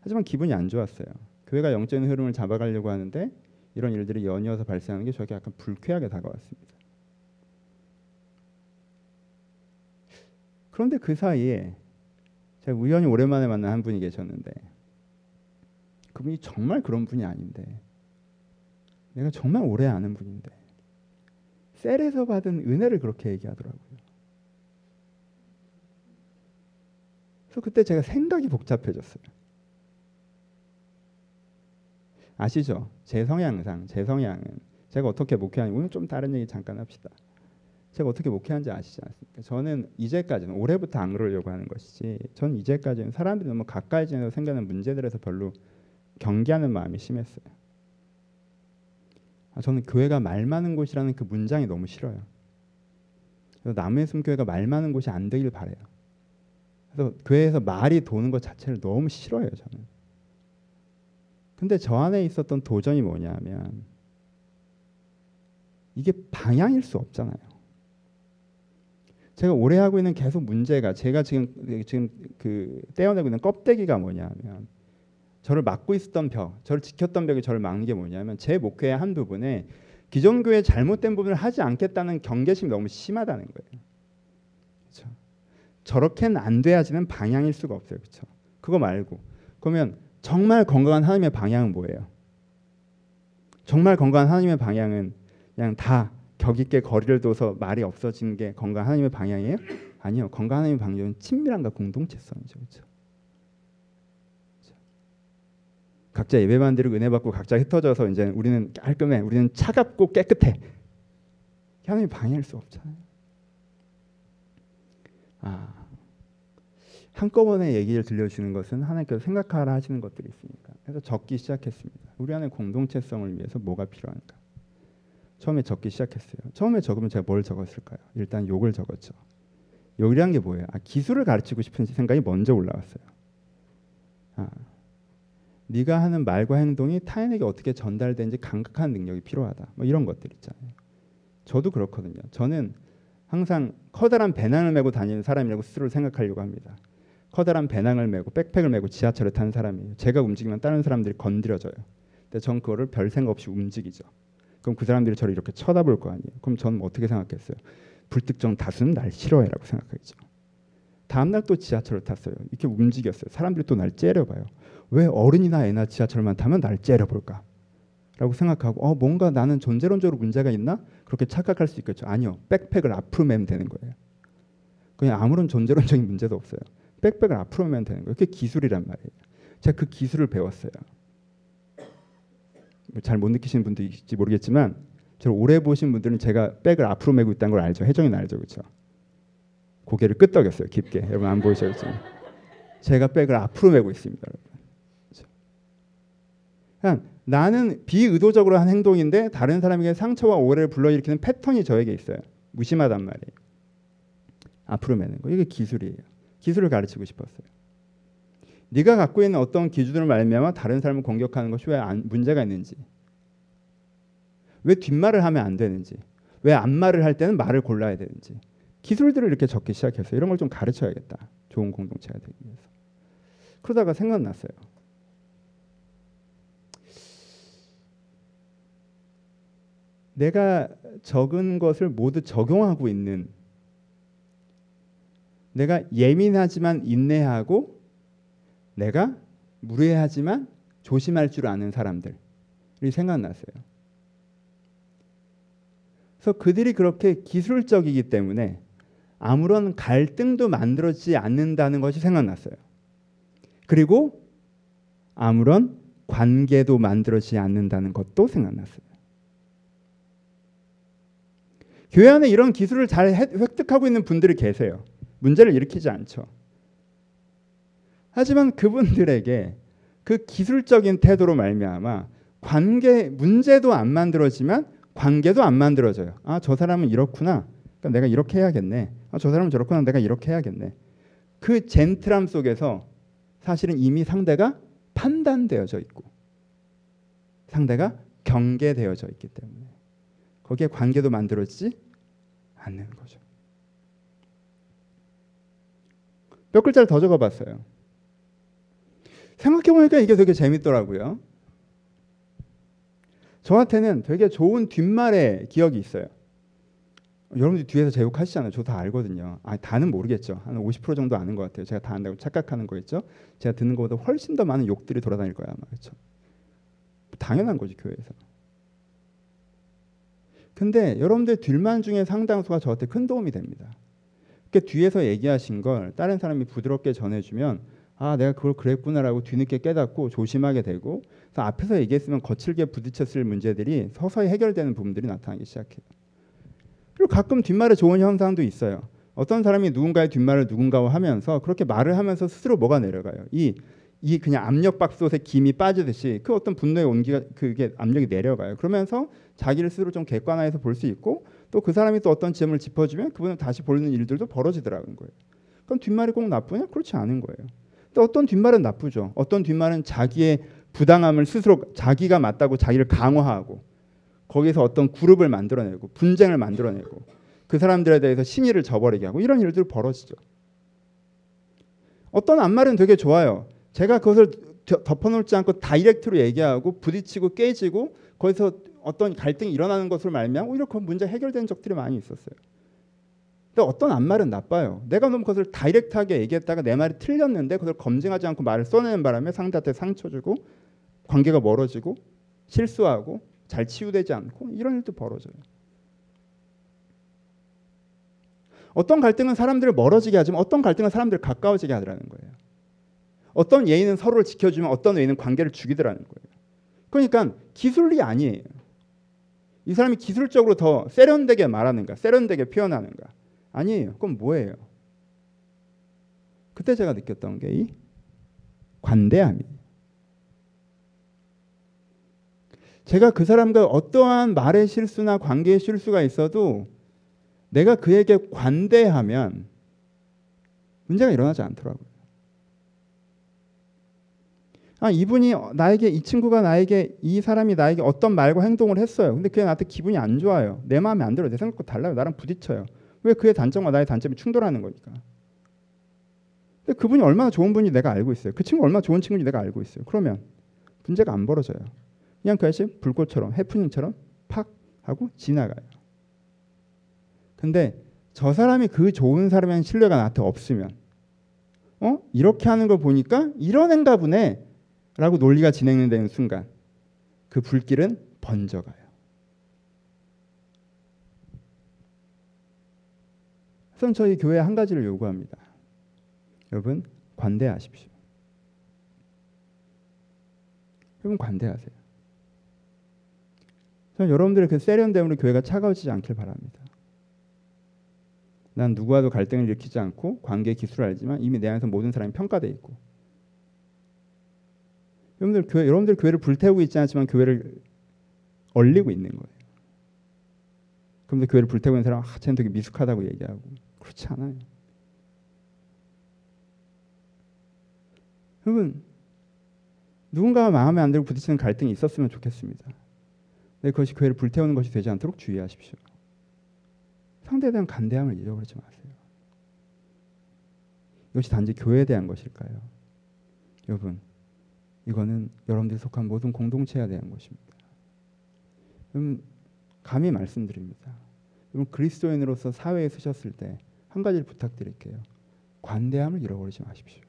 하지만 기분이 안 좋았어요. 교회가 영적인 흐름을 잡아가려고 하는데 이런 일들이 연이어서 발생하는 게 저에게 약간 불쾌하게 다가왔습니다. 그런데 그 사이에 제가 우연히 오랜만에 만난 한 분이 계셨는데 그분이 정말 그런 분이 아닌데 내가 정말 오래 아는 분인데 셀에서 받은 은혜를 그렇게 얘기하더라고요. 그래서 그때 제가 생각이 복잡해졌어요. 아시죠? 제 성향상 제 성향은 제가 어떻게 목회하는지 오늘 좀 다른 얘기 잠깐 합시다. 제가 어떻게 목회하는지 아시지 않습니까? 저는 이제까지는 올해부터 안 그러려고 하는 것이지 저는 이제까지는 사람들이 너무 가까이 지내서 생기는 문제들에서 별로 경계하는 마음이 심했어요. 아, 저는 교회가 말 많은 곳이라는 그 문장이 너무 싫어요. 그래서 남의 숨 교회가 말 많은 곳이 안 되길 바래요. 그래서 교회에서 말이 도는 것 자체를 너무 싫어요, 저는. 근데 저 안에 있었던 도전이 뭐냐면 이게 방향일 수 없잖아요. 제가 오래 하고 있는 계속 문제가 제가 지금 지금 그 떼어내고 있는 껍데기가 뭐냐면 저를 막고 있었던 벽, 저를 지켰던 벽이 저를 막는 게 뭐냐면 제 목회의 한 부분에 기존 교회 잘못된 부분을 하지 않겠다는 경계심이 너무 심하다는 거예요. 그렇죠? 저렇게는 안 돼야지는 방향일 수가 없어요. 그렇죠? 그거 말고 그러면 정말 건강한 하나님의 방향은 뭐예요? 정말 건강한 하나님의 방향은 그냥 다 격있게 거리를 둬서 말이 없어진 게 건강 하나님의 방향이에요? 아니요. 건강 하나님의 방향은 친밀함과 공동체성이죠. 그렇죠? 각자 예배만 드리고 은혜 받고 각자 흩어져서 이제 우리는 깔끔해. 우리는 차갑고 깨끗해. 하나님 방해할 수 없잖아요. 아 한꺼번에 얘기를 들려주는 것은 하나님께서 생각하라 하시는 것들이 있으니까 그래서 적기 시작했습니다. 우리 안에 공동체성을 위해서 뭐가 필요한가? 처음에 적기 시작했어요. 처음에 적으면 제가 뭘 적었을까요? 일단 욕을 적었죠. 욕이란 게 뭐예요? 아, 기술을 가르치고 싶은 생각이 먼저 올라왔어요. 아, 네가 하는 말과 행동이 타인에게 어떻게 전달되는지 감각하는 능력이 필요하다. 뭐 이런 것들 있잖아요. 저도 그렇거든요. 저는 항상 커다란 배낭을 메고 다니는 사람이라고 스스로 생각하려고 합니다. 커다란 배낭을 메고 백팩을 메고 지하철을 타는 사람이에요. 제가 움직이면 다른 사람들이 건드려져요. 근데 전 그거를 별 생각 없이 움직이죠. 그럼 그 사람들이 저를 이렇게 쳐다볼 거 아니에요. 그럼 저는 어떻게 생각했어요? 불특정 다수는 날 싫어해라고 생각하겠죠. 다음 날 또 지하철을 탔어요. 이렇게 움직였어요. 사람들이 또 날 째려봐요. 왜 어른이나 애나 지하철만 타면 날 째려볼까? 라고 생각하고 어 뭔가 나는 존재론적으로 문제가 있나? 그렇게 착각할 수 있겠죠. 아니요. 백팩을 앞으로 매면 되는 거예요. 그냥 아무런 존재론적인 문제도 없어요. 백팩을 앞으로 매면 되는 거예요. 그게 기술이란 말이에요. 제가 그 기술을 배웠어요. 잘 못 느끼시는 분도 있을지 모르겠지만 저를 오래 보신 분들은 제가 백을 앞으로 메고 있다는 걸 알죠. 혜정이는 알죠, 그렇죠? 고개를 끄덕였어요, 깊게. 여러분 안 보이시죠? 제가 백을 앞으로 메고 있습니다, 여러분. 그렇죠? 그냥 나는 비의도적으로 한 행동인데 다른 사람에게 상처와 오해를 불러일으키는 패턴이 저에게 있어요. 무심하단 말이에요. 앞으로 매는 거 이게 기술이에요. 기술을 가르치고 싶었어요. 네가 갖고 있는 어떤 기준을 말미암아 다른 사람을 공격하는 것이 왜 안, 문제가 있는지, 왜 뒷말을 하면 안 되는지, 왜 앞말을 할 때는 말을 골라야 되는지 기술들을 이렇게 적기 시작했어요. 이런 걸 좀 가르쳐야겠다. 좋은 공동체가 되기 위해서. 그러다가 생각났어요. 내가 적은 것을 모두 적용하고 있는 내가 예민하지만 인내하고 내가 무례하지만 조심할 줄 아는 사람들이 생각났어요. 그래서 그들이 그렇게 기술적이기 때문에 아무런 갈등도 만들어지지 않는다는 것이 생각났어요. 그리고 아무런 관계도 만들어지지 않는다는 것도 생각났어요. 교회 안에 이런 기술을 잘 획득하고 있는 분들이 계세요. 문제를 일으키지 않죠. 하지만 그분들에게 그 기술적인 태도로 말미암아 관계 문제도 안 만들어지만 관계도 안 만들어져요. 아, 저 사람은 이렇구나. 그러니까 내가 이렇게 해야겠네. 아, 저 사람은 저렇구나. 내가 이렇게 해야겠네. 그 젠틀함 속에서 사실은 이미 상대가 판단되어져 있고 상대가 경계되어져 있기 때문에 거기에 관계도 만들어지지 않는 거죠. 몇 글자를 더 적어봤어요. 생각해보니까 이게 되게 재밌더라고요. 저한테는 되게 좋은 뒷말의 기억이 있어요. 여러분들 뒤에서 제육하시잖아요. 저 다 알거든요. 아, 다는 모르겠죠. 한 50% 정도 아는 것 같아요. 제가 다 안다고 착각하는 거겠죠. 제가 듣는 것보다 훨씬 더 많은 욕들이 돌아다닐 거야 아마 그렇죠. 당연한 거지 교회에서. 근데 여러분들 뒷만 중에 상당수가 저한테 큰 도움이 됩니다. 그 뒤에서 얘기하신 걸 다른 사람이 부드럽게 전해주면 아 내가 그걸 그랬구나라고 뒤늦게 깨닫고 조심하게 되고 앞에서 얘기했으면 거칠게 부딪혔을 문제들이 서서히 해결되는 부분들이 나타나기 시작해요. 그리고 가끔 뒷말에 좋은 현상도 있어요. 어떤 사람이 누군가의 뒷말을 누군가와 하면서 그렇게 말을 하면서 스스로 뭐가 내려가요. 이, 이 그냥 압력밥솥에 김이 빠지듯이 그 어떤 분노의 온기가 그게 압력이 내려가요. 그러면서 자기를 스스로 좀 객관화해서 볼 수 있고 또 그 사람이 또 어떤 지점을 짚어주면 그분을 다시 보는 일들도 벌어지더라는 거예요. 그럼 뒷말이 꼭 나쁘냐? 그렇지 않은 거예요. 또 어떤 뒷말은 나쁘죠. 어떤 뒷말은 자기의 부당함을 스스로 자기가 맞다고 자기를 강화하고 거기서 어떤 그룹을 만들어내고 분쟁을 만들어내고 그 사람들에 대해서 신의를 저버리게 하고 이런 일들이 벌어지죠. 어떤 앞말은 되게 좋아요. 제가 그것을 덮어놓지 않고 다이렉트로 얘기하고 부딪히고 깨지고 거기서 어떤 갈등이 일어나는 것으로 말미암고 이렇게 문제 해결된 적들이 많이 있었어요. 근데 어떤 앞말은 나빠요. 내가 너무 그것을 다이렉트하게 얘기했다가 내 말이 틀렸는데 그걸 검증하지 않고 말을 써내는 바람에 상대한테 상처 주고 관계가 멀어지고 실수하고 잘 치유되지 않고 이런 일도 벌어져요. 어떤 갈등은 사람들을 멀어지게 하지만 어떤 갈등은 사람들을 가까워지게 하더라는 거예요. 어떤 예의는 서로를 지켜주면 어떤 예의는 관계를 죽이더라는 거예요. 그러니까 기술이 아니에요. 이 사람이 기술적으로 더 세련되게 말하는가, 세련되게 표현하는가 아니에요. 그럼 뭐예요? 그때 제가 느꼈던 게 이 관대함이에요. 제가 그 사람과 어떠한 말의 실수나 관계의 실수가 있어도 내가 그에게 관대하면 문제가 일어나지 않더라고요. 아, 이분이 나에게 이 친구가 나에게 이 사람이 나에게 어떤 말과 행동을 했어요. 근데 그게 나한테 기분이 안 좋아요. 내 마음에 안 들어. 내 생각과 달라요. 나랑 부딪혀요. 왜 그의 단점과 나의 단점이 충돌하는 거니까. 근데 그분이 얼마나 좋은 분이 내가 알고 있어요. 그 친구 얼마나 좋은 친구인지 내가 알고 있어요. 그러면 문제가 안 벌어져요. 그냥 그 아저씨 불꽃처럼 해프닝처럼 팍 하고 지나가요. 근데 저 사람이 그 좋은 사람의 신뢰가 나한테 없으면 어 이렇게 하는 걸 보니까 이런 애인가 보네 라고 논리가 진행되는 순간 그 불길은 번져가요. 그래서 저희 교회 한 가지를 요구합니다. 여러분 관대하십시오. 여러분 관대하세요. 저는 여러분들의 그 세련됨으로 교회가 차가워지지 않길 바랍니다. 난 누구와도 갈등을 일으키지 않고 관계 기술을 알지만 이미 내 안에서 모든 사람이 평가돼 있고 여러분들 교회 여러분들 교회를 불태우고 있지 않지만 교회를 얼리고 있는 거예요. 그런데 교회를 불태우는 사람 아, 쟤는 되게 미숙하다고 얘기하고 그렇지 않아요. 여러분 누군가와 마음에 안 들고 부딪히는 갈등이 있었으면 좋겠습니다. 네, 그것이 교회를 불태우는 것이 되지 않도록 주의하십시오. 상대에 대한 간대함을 잊어버리지 마세요. 이것이 단지 교회에 대한 것일까요? 여러분, 이거는 여러분들이 속한 모든 공동체에 대한 것입니다. 여러분, 감히 말씀드립니다. 여러분 그리스도인으로서 사회에 서셨을 때 한 가지를 부탁드릴게요. 관대함을 잃어버리지 마십시오.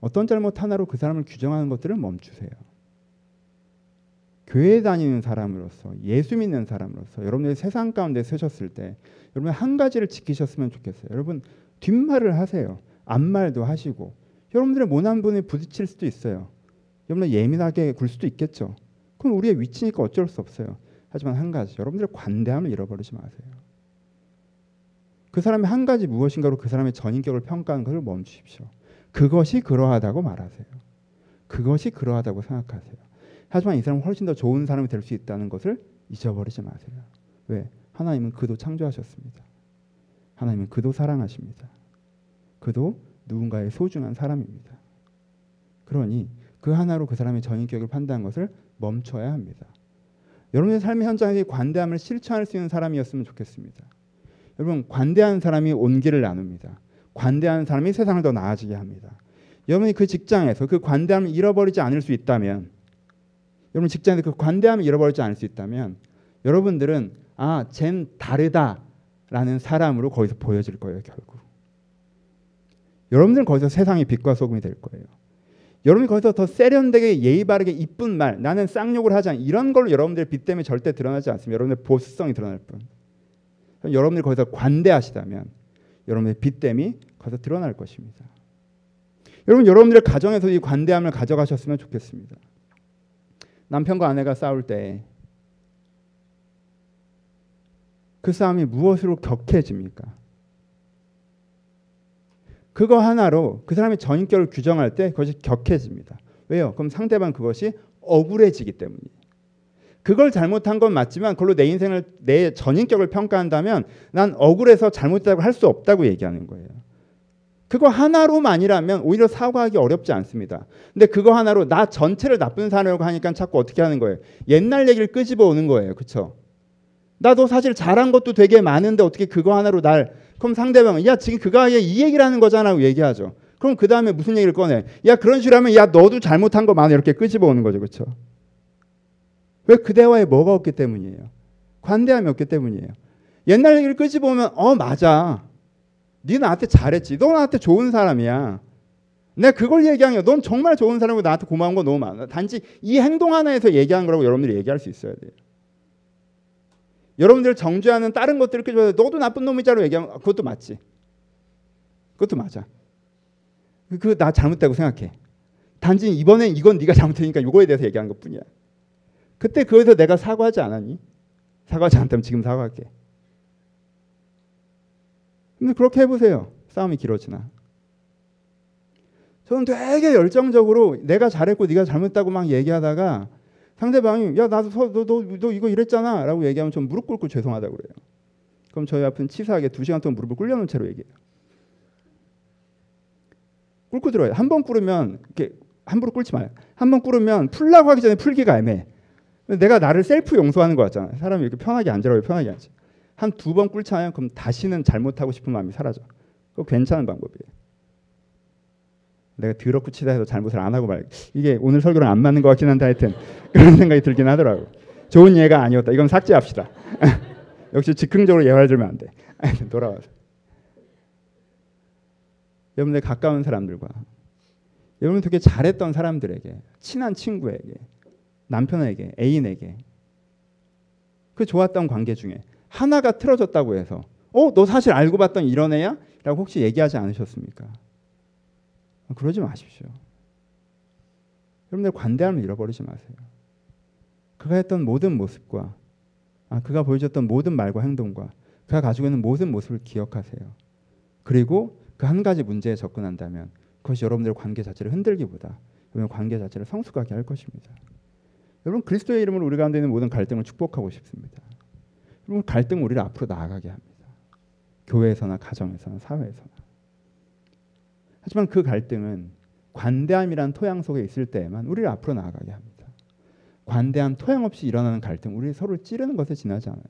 어떤 잘못 하나로 그 사람을 규정하는 것들을 멈추세요. 교회 다니는 사람으로서 예수 믿는 사람으로서 여러분들이 세상 가운데 서셨을 때 여러분 한 가지를 지키셨으면 좋겠어요. 여러분 뒷말을 하세요. 앞말도 하시고 여러분들의 모난 분이 부딪힐 수도 있어요. 여러분 예민하게 굴 수도 있겠죠. 그건 우리의 위치니까 어쩔 수 없어요. 하지만 한 가지 여러분들의 관대함을 잃어버리지 마세요. 그 사람의 한 가지 무엇인가로 그 사람의 전인격을 평가하는 것을 멈추십시오. 그것이 그러하다고 말하세요. 그것이 그러하다고 생각하세요. 하지만 이 사람은 훨씬 더 좋은 사람이 될 수 있다는 것을 잊어버리지 마세요. 왜? 하나님은 그도 창조하셨습니다. 하나님은 그도 사랑하십니다. 그도 누군가의 소중한 사람입니다. 그러니 그 하나로 그 사람의 전인격을 판단한 것을 멈춰야 합니다. 여러분의 삶의 현장에 관대함을 실천할 수 있는 사람이었으면 좋겠습니다. 여러분 관대한 사람이 온기를 나눕니다. 관대한 사람이 세상을 더 나아지게 합니다. 여러분이 그 직장에서 그 관대함을 잃어버리지 않을 수 있다면 여러분 직장에서 그 관대함을 잃어버리지 않을 수 있다면 여러분들은 아, 쟨 다르다라는 사람으로 거기서 보여질 거예요, 결국. 여러분들은 거기서 세상의 빛과 소금이 될 거예요. 여러분이 거기서 더 세련되게 예의 바르게 이쁜 말, 나는 쌍욕을 하지 않 이런 걸로 여러분들의 빛 때문에 절대 드러나지 않습니다. 여러분의 보수성이 드러날 뿐. 여러분들이 거기서 관대하시다면 여러분의 빛 때문에 거기서 드러날 것입니다. 여러분 여러분들의 가정에서 이 관대함을 가져가셨으면 좋겠습니다. 남편과 아내가 싸울 때 그 싸움이 무엇으로 격해집니까? 그거 하나로 그 사람의 전인격을 규정할 때 그것이 격해집니다. 왜요? 그럼 상대방 그것이 억울해지기 때문이에요. 그걸 잘못한 건 맞지만 그걸로 내 인생을 내 전인격을 평가한다면 난 억울해서 잘못했다고 할 수 없다고 얘기하는 거예요. 그거 하나로만이라면 오히려 사과하기 어렵지 않습니다. 근데 그거 하나로 나 전체를 나쁜 사람이라고 하니까 자꾸 어떻게 하는 거예요? 옛날 얘기를 끄집어 오는 거예요. 그렇죠? 나도 사실 잘한 것도 되게 많은데 어떻게 그거 하나로 날 그럼 상대방은 야 지금 그거 이 얘기를 하는 거잖아고 얘기하죠. 그럼 그 다음에 무슨 얘기를 꺼내? 야 그런 식으로 하면 야 너도 잘못한 거 많아 이렇게 끄집어 오는 거죠, 그렇죠? 왜 그 대화에 뭐가 없기 때문이에요? 관대함이 없기 때문이에요. 옛날 얘기를 끄집어 오면 어 맞아, 네 나한테 잘했지, 너 나한테 좋은 사람이야. 내가 그걸 얘기한 게, 넌 정말 좋은 사람이고 나한테 고마운 거 너무 많아. 단지 이 행동 하나에서 얘기한 거라고 여러분들이 얘기할 수 있어야 돼요. 여러분들 정죄하는 다른 것들을 끄집어 너도 나쁜 놈이자로 얘기하면 그것도 맞지. 그것도 맞아. 그 나 잘못되고 생각해. 단지 이번엔 이건 네가 잘못했니까 이거에 대해서 얘기하는 것뿐이야. 그때 그거에서 내가 사과하지 않았니? 사과하지 않다면 지금 사과할게. 근데 그렇게 해보세요. 싸움이 길어지나. 저는 되게 열정적으로 내가 잘했고 네가 잘못했다고 막 얘기하다가 상대방이 야 나도 너, 너, 너 이거 이랬잖아 라고 얘기하면 좀 무릎 꿇고 죄송하다고 그래요. 그럼 저희 앞은 치사하게 두 시간 동안 무릎을 꿇려놓은 채로 얘기해요. 꿇고 들어요. 한 번 꿇으면 이렇게 함부로 꿇지 마요. 한 번 꿇으면 풀라고 하기 전에 풀기가 애매해. 내가 나를 셀프 용서하는 거 같잖아. 사람이 이렇게 편하게 앉으라고 편하게 앉지. 한 두 번 꿇잖아요. 그럼 다시는 잘못하고 싶은 마음이 사라져. 그거 괜찮은 방법이에요. 내가 더럽고 치다 해도 잘못을 안 하고 말 이게 오늘 설교랑 안 맞는 것 같긴 한데 하여튼 그런 생각이 들긴 하더라고. 좋은 예가 아니었다. 이건 삭제합시다. 역시 즉흥적으로 예화를 들면 안 돼. 돌아와서 여러분들 가까운 사람들과 여러분 되게 잘했던 사람들에게 친한 친구에게 남편에게 애인에게 그 좋았던 관계 중에 하나가 틀어졌다고 해서 어 너 사실 알고 봤던 이런 애야? 라고 혹시 얘기하지 않으셨습니까? 그러지 마십시오. 여러분들 관대함을 잃어버리지 마세요. 그가 했던 모든 모습과 아, 그가 보여줬던 모든 말과 행동과 그가 가지고 있는 모든 모습을 기억하세요. 그리고 그 한 가지 문제에 접근한다면 그것이 여러분들의 관계 자체를 흔들기보다 여러분 관계 자체를 성숙하게 할 것입니다. 여러분 그리스도의 이름으로 우리 가운데 있는 모든 갈등을 축복하고 싶습니다. 여러분 갈등 우리를 앞으로 나아가게 합니다. 교회에서나 가정에서나 사회에서나. 하지만 그 갈등은 관대함이란 토양 속에 있을 때에만 우리를 앞으로 나아가게 합니다. 관대함 토양 없이 일어나는 갈등, 우리 서로를 찌르는 것에 지나지 않아요.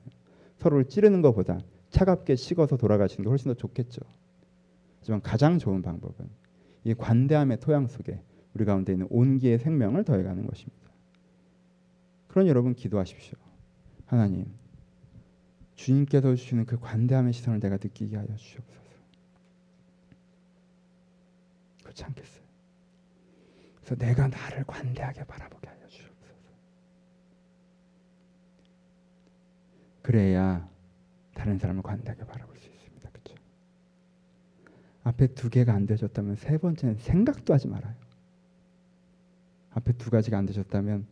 서로를 찌르는 것보다 차갑게 식어서 돌아가시는 게 훨씬 더 좋겠죠. 하지만 가장 좋은 방법은 이 관대함의 토양 속에 우리 가운데 있는 온기의 생명을 더해가는 것입니다. 그러니 여러분 기도하십시오. 하나님, 주님께서 주시는 그 관대함의 시선을 내가 느끼게 하여 주시옵소서. 그렇지 않겠어요? 그래서 내가 나를 관대하게 바라보게 하여 주옵소서. 그래야 다른 사람을 관대하게 바라볼 수 있습니다. 그렇죠? 앞에 두 개가 안 되셨다면 세 번째는 생각도 하지 말아요. 앞에 두 가지가 안 되셨다면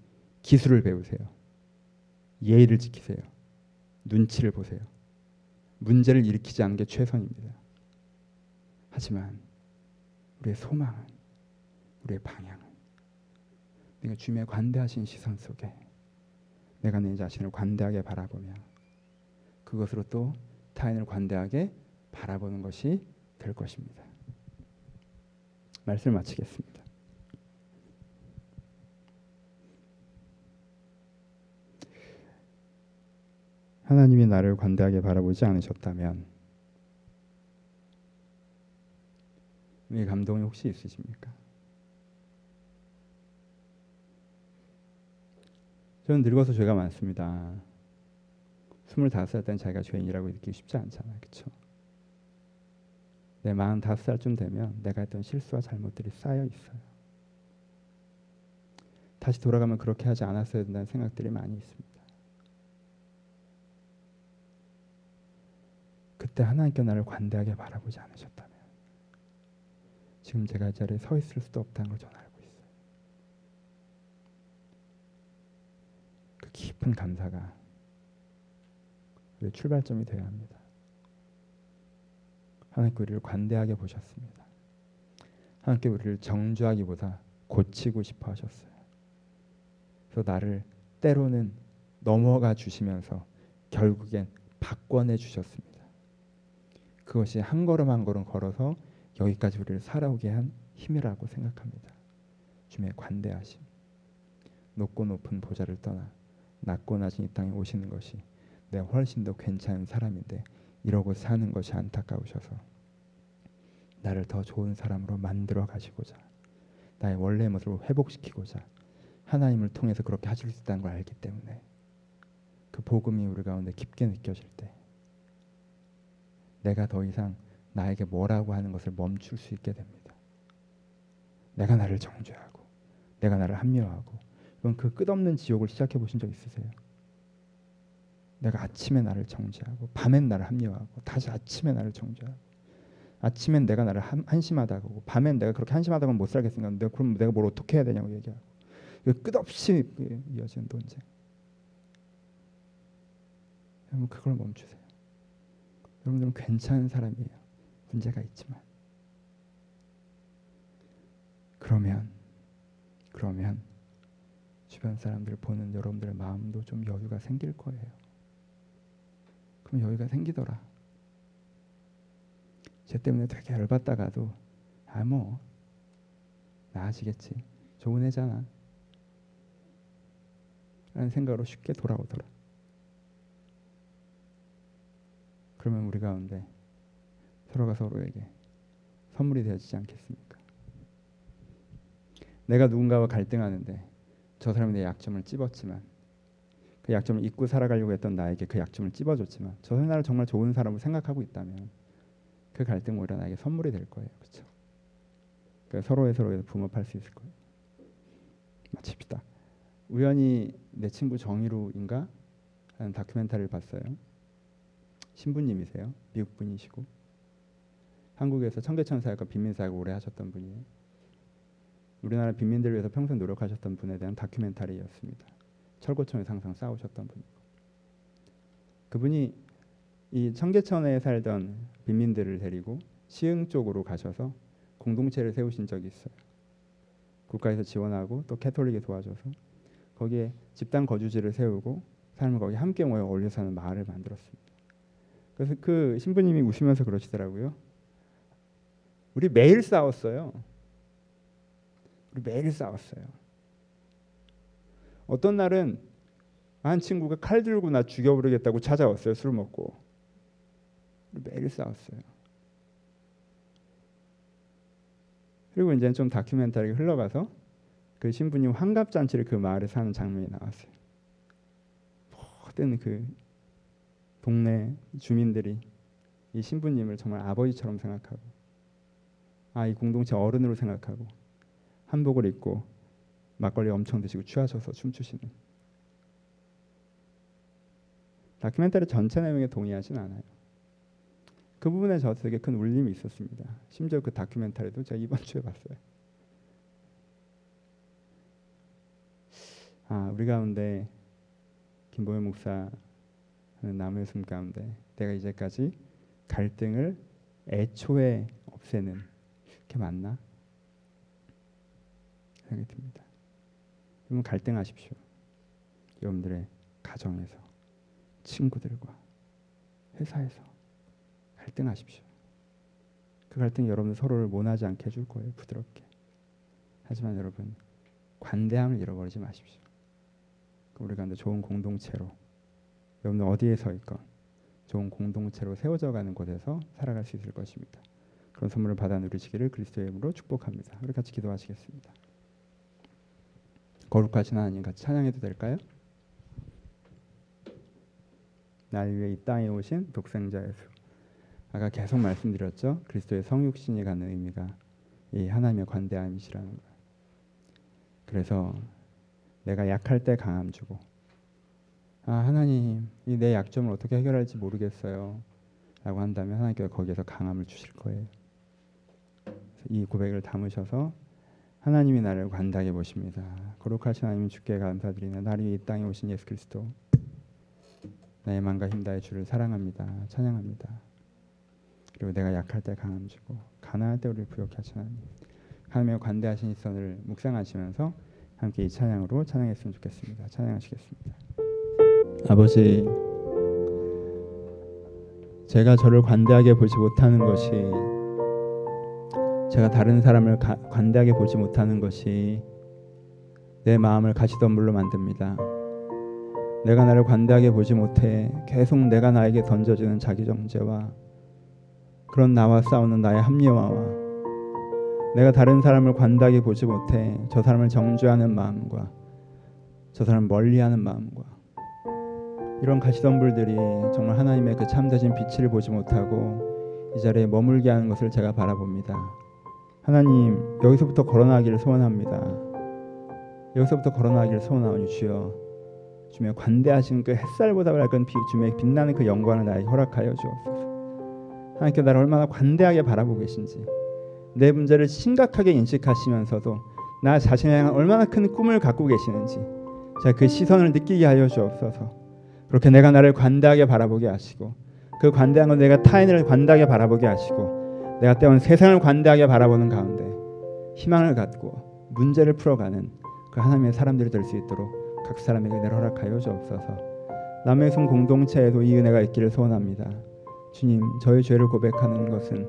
기술을 배우세요. 예의를 지키세요. 눈치를 보세요. 문제를 일으키지 않는 게 최선입니다. 하지만 우리의 소망은 우리의 방향은 내가 주님의 관대하신 시선 속에 내가 내 자신을 관대하게 바라보며 그것으로 또 타인을 관대하게 바라보는 것이 될 것입니다. 말씀 마치겠습니다. 하나님이 나를 관대하게 바라보지 않으셨다면 이 감동이 혹시 있으십니까? 저는 늙어서 죄가 많습니다. 25살 때는 자기가 죄인이라고 느끼기 쉽지 않잖아요. 그렇죠? 내 45살쯤 되면 내가 했던 실수와 잘못들이 쌓여 있어요. 다시 돌아가면 그렇게 하지 않았어야 된다는 생각들이 많이 있습니다. 그때 하나님께 나를 관대하게 바라보지 않으셨다면 지금 제가 이 자리에 서 있을 수도 없다는 걸 저는 알고 있어요. 그 깊은 감사가 우리의 출발점이 되어야 합니다. 하나님께 우리를 관대하게 보셨습니다. 하나님께 우리를 정죄하기보다 고치고 싶어 하셨어요. 그래서 나를 때로는 넘어가 주시면서 결국엔 바꿔내 주셨습니다. 그것이 한 걸음 한 걸음 걸어서 여기까지 우리를 살아오게 한 힘이라고 생각합니다. 주님의 관대하심. 높고 높은 보좌를 떠나 낮고 낮은 이 땅에 오시는 것이 내가 훨씬 더 괜찮은 사람인데 이러고 사는 것이 안타까우셔서 나를 더 좋은 사람으로 만들어 가시고자 나의 원래 모습을 회복시키고자 하나님을 통해서 그렇게 하실 수 있다는 걸 알기 때문에 그 복음이 우리 가운데 깊게 느껴질 때 내가 더 이상 나에게 뭐라고 하는 것을 멈출 수 있게 됩니다. 내가 나를 정죄하고 내가 나를 합리화하고 이건 그 끝없는 지옥을 시작해 보신 적 있으세요? 내가 아침에 나를 정죄하고 밤엔 나를 합리화하고 다시 아침에 나를 정죄하고 아침엔 내가 나를 한심하다고 밤엔 내가 그렇게 한심하다고는 못 살겠으니까 내가 그럼 내가 뭘 어떻게 해야 되냐고 얘기하고 끝없이 이어지는 논쟁. 여러분 그걸 멈추세요. 여러분들은 괜찮은 사람이에요. 문제가 있지만 그러면 그러면 주변 사람들 보는 여러분들의 마음도 좀 여유가 생길 거예요. 그럼 여유가 생기더라. 쟤 때문에 되게 열받다가도 아 뭐 나아지겠지. 좋은 애잖아. 라는 생각으로 쉽게 돌아오더라. 그러면 우리 가운데 서로가 서로에게 선물이 되어지지 않겠습니까? 내가 누군가와 갈등하는데 저 사람이 내 약점을 찝었지만 그 약점을 잊고 살아가려고 했던 나에게 그 약점을 찝어줬지만 저 사람을 정말 좋은 사람으로 생각하고 있다면 그 갈등 오히려 나에게 선물이 될 거예요. 그렇죠? 그러니까 서로의 서로에서 붕업할 수 있을 거예요. 마칩시다. 우연히 내 친구 정희루인가 하는 다큐멘터리를 봤어요. 신부님이세요. 미국 분이시고 한국에서 청계천 사역과 빈민 사역을 오래 하셨던 분이에요. 우리나라 빈민들을 위해서 평생 노력하셨던 분에 대한 다큐멘터리였습니다. 철거청에서 항상 싸우셨던 분이고 그분이 이 청계천에 살던 빈민들을 데리고 시흥 쪽으로 가셔서 공동체를 세우신 적이 있어요. 국가에서 지원하고 또 캐톨릭이 도와줘서 거기에 집단 거주지를 세우고 사람을 거기 함께 모여 어울려 사는 마을을 만들었습니다. 그래서 그 신부님이 우시면서 그러시더라고요. 우리 매일 싸웠어요. 우리 매일 싸웠어요. 어떤 날은 한 친구가 칼 들고 나 죽여버리겠다고 찾아왔어요. 술 먹고. 매일 싸웠어요. 그리고 이제 좀 다큐멘터리가 흘러가서 그 신부님 환갑 잔치를 그 마을에 사는 장면이 나왔어요. 모든 그 동네 주민들이 이 신부님을 정말 아버지처럼 생각하고 아 이 공동체 어른으로 생각하고 한복을 입고 막걸리 엄청 드시고 취하셔서 춤추시는 다큐멘터리 전체 내용에 동의하진 않아요. 그 부분에 저 되게 큰 울림이 있었습니다. 심지어 그 다큐멘터리도 제가 이번 주에 봤어요. 아 우리 가운데 김보현 목사 하는 나무의 숨 가운데 내가 이제까지 갈등을 애초에 없애는 게 맞나 생각이 듭니다. 여러분 갈등하십시오. 여러분들의 가정에서 친구들과 회사에서 갈등하십시오. 그 갈등이 여러분들 서로를 모나지 않게 해줄 거예요. 부드럽게. 하지만 여러분 관대함을 잃어버리지 마십시오. 우리가 좋은 공동체로 여러분들 어디에 서 있건 좋은 공동체로 세워져 가는 곳에서 살아갈 수 있을 것입니다. 그런 선물을 받아 누리시기를 그리스도의 이름으로 축복합니다. 우리 같이 기도하시겠습니다. 거룩하신 하나님 같이 찬양해도 될까요? 날 위해 이 땅에 오신 독생자 예수. 아까 계속 말씀드렸죠. 그리스도의 성육신이 갖는 의미가 이 하나님의 관대함이시라는 거. 그래서 내가 약할 때 강함 주고 아 하나님 이 내 약점을 어떻게 해결할지 모르겠어요. 라고 한다면 하나님께서 거기에서 강함을 주실 거예요. 이 고백을 담으셔서 하나님이 나를 관대하게 보십니다. 거룩하신 하나님 주께 감사드리며 나를 이 땅에 오신 예수 그리스도 나의 마음과 힘 다해 주를 사랑합니다. 찬양합니다. 그리고 내가 약할 때 강함 주고 가난할 때 우리를 부욕케 하나님 하나님의 관대하신 시선을 묵상하시면서 함께 이 찬양으로 찬양했으면 좋겠습니다. 찬양하시겠습니다. 아버지 제가 저를 관대하게 보지 못하는 것이 제가 다른 사람을 가, 관대하게 보지 못하는 것이 내 마음을 가시덤불로 만듭니다. 내가 나를 관대하게 보지 못해 계속 내가 나에게 던져지는 자기 정죄와 그런 나와 싸우는 나의 합리화와 내가 다른 사람을 관대하게 보지 못해 저 사람을 정죄하는 마음과 저 사람 멀리하는 마음과 이런 가시덤불들이 정말 하나님의 그 참되신 빛을 보지 못하고 이 자리에 머물게 하는 것을 제가 바라봅니다. 하나님 여기서부터 걸어나기를 소원합니다. 여기서부터 걸어나기를 소원하오니 주여 주의 관대하신 그 햇살보다 밝은 주의 빛나는 그 영광을 나에게 허락하여 주옵소서. 하나님께 나를 얼마나 관대하게 바라보고 계신지 내 문제를 심각하게 인식하시면서도 나 자신에 향한 얼마나 큰 꿈을 갖고 계시는지 제가 그 시선을 느끼게 하여 주옵소서. 그렇게 내가 나를 관대하게 바라보게 하시고 그 관대한 건 내가 타인을 관대하게 바라보게 하시고 내가 때론 세상을 관대하게 바라보는 가운데 희망을 갖고 문제를 풀어가는 그 하나님의 사람들이 될 수 있도록 각 사람에게 은혜를 허락하여 주옵소서. 남의 손 공동체에도 이 은혜가 있기를 소원합니다. 주님, 저의 죄를 고백하는 것은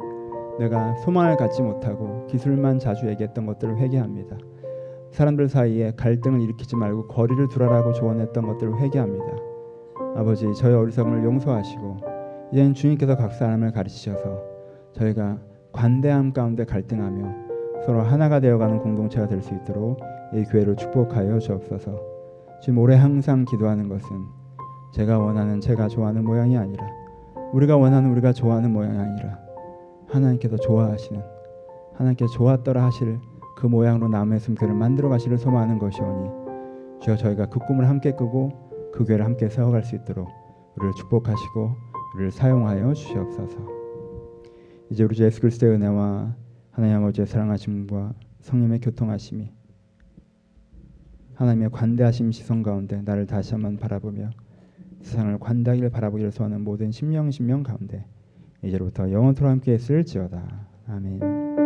내가 소망을 갖지 못하고 기술만 자주 얘기했던 것들을 회개합니다. 사람들 사이에 갈등을 일으키지 말고 거리를 두라라고 조언했던 것들을 회개합니다. 아버지, 저의 어리석음을 용서하시고 이제는 주님께서 각 사람을 가르치셔서 저희가 관대함 가운데 갈등하며 서로 하나가 되어가는 공동체가 될 수 있도록 이 교회를 축복하여 주옵소서. 지금 올해 항상 기도하는 것은 제가 원하는 제가 좋아하는 모양이 아니라 우리가 원하는 우리가 좋아하는 모양이 아니라 하나님께서 좋아하시는 하나님께서 좋았더라 하실 그 모양으로 남의 숨교를 만들어 가시를 소망하는 것이오니 주여 저희가 그 꿈을 함께 꾸고 그 교회를 함께 세워갈 수 있도록 우리를 축복하시고 우리를 사용하여 주시옵소서. 이제 우리 주 예수 그리스도의 은혜와 하나님 아버지의 사랑하심과 성령의 교통하심이 하나님의 관대하심 시선 가운데 나를 다시 한번 바라보며 세상을 관대하기를 바라보기를 소하는 모든 심령 심령 가운데 이제로부터 영원토록 함께 했을지어다. 아멘.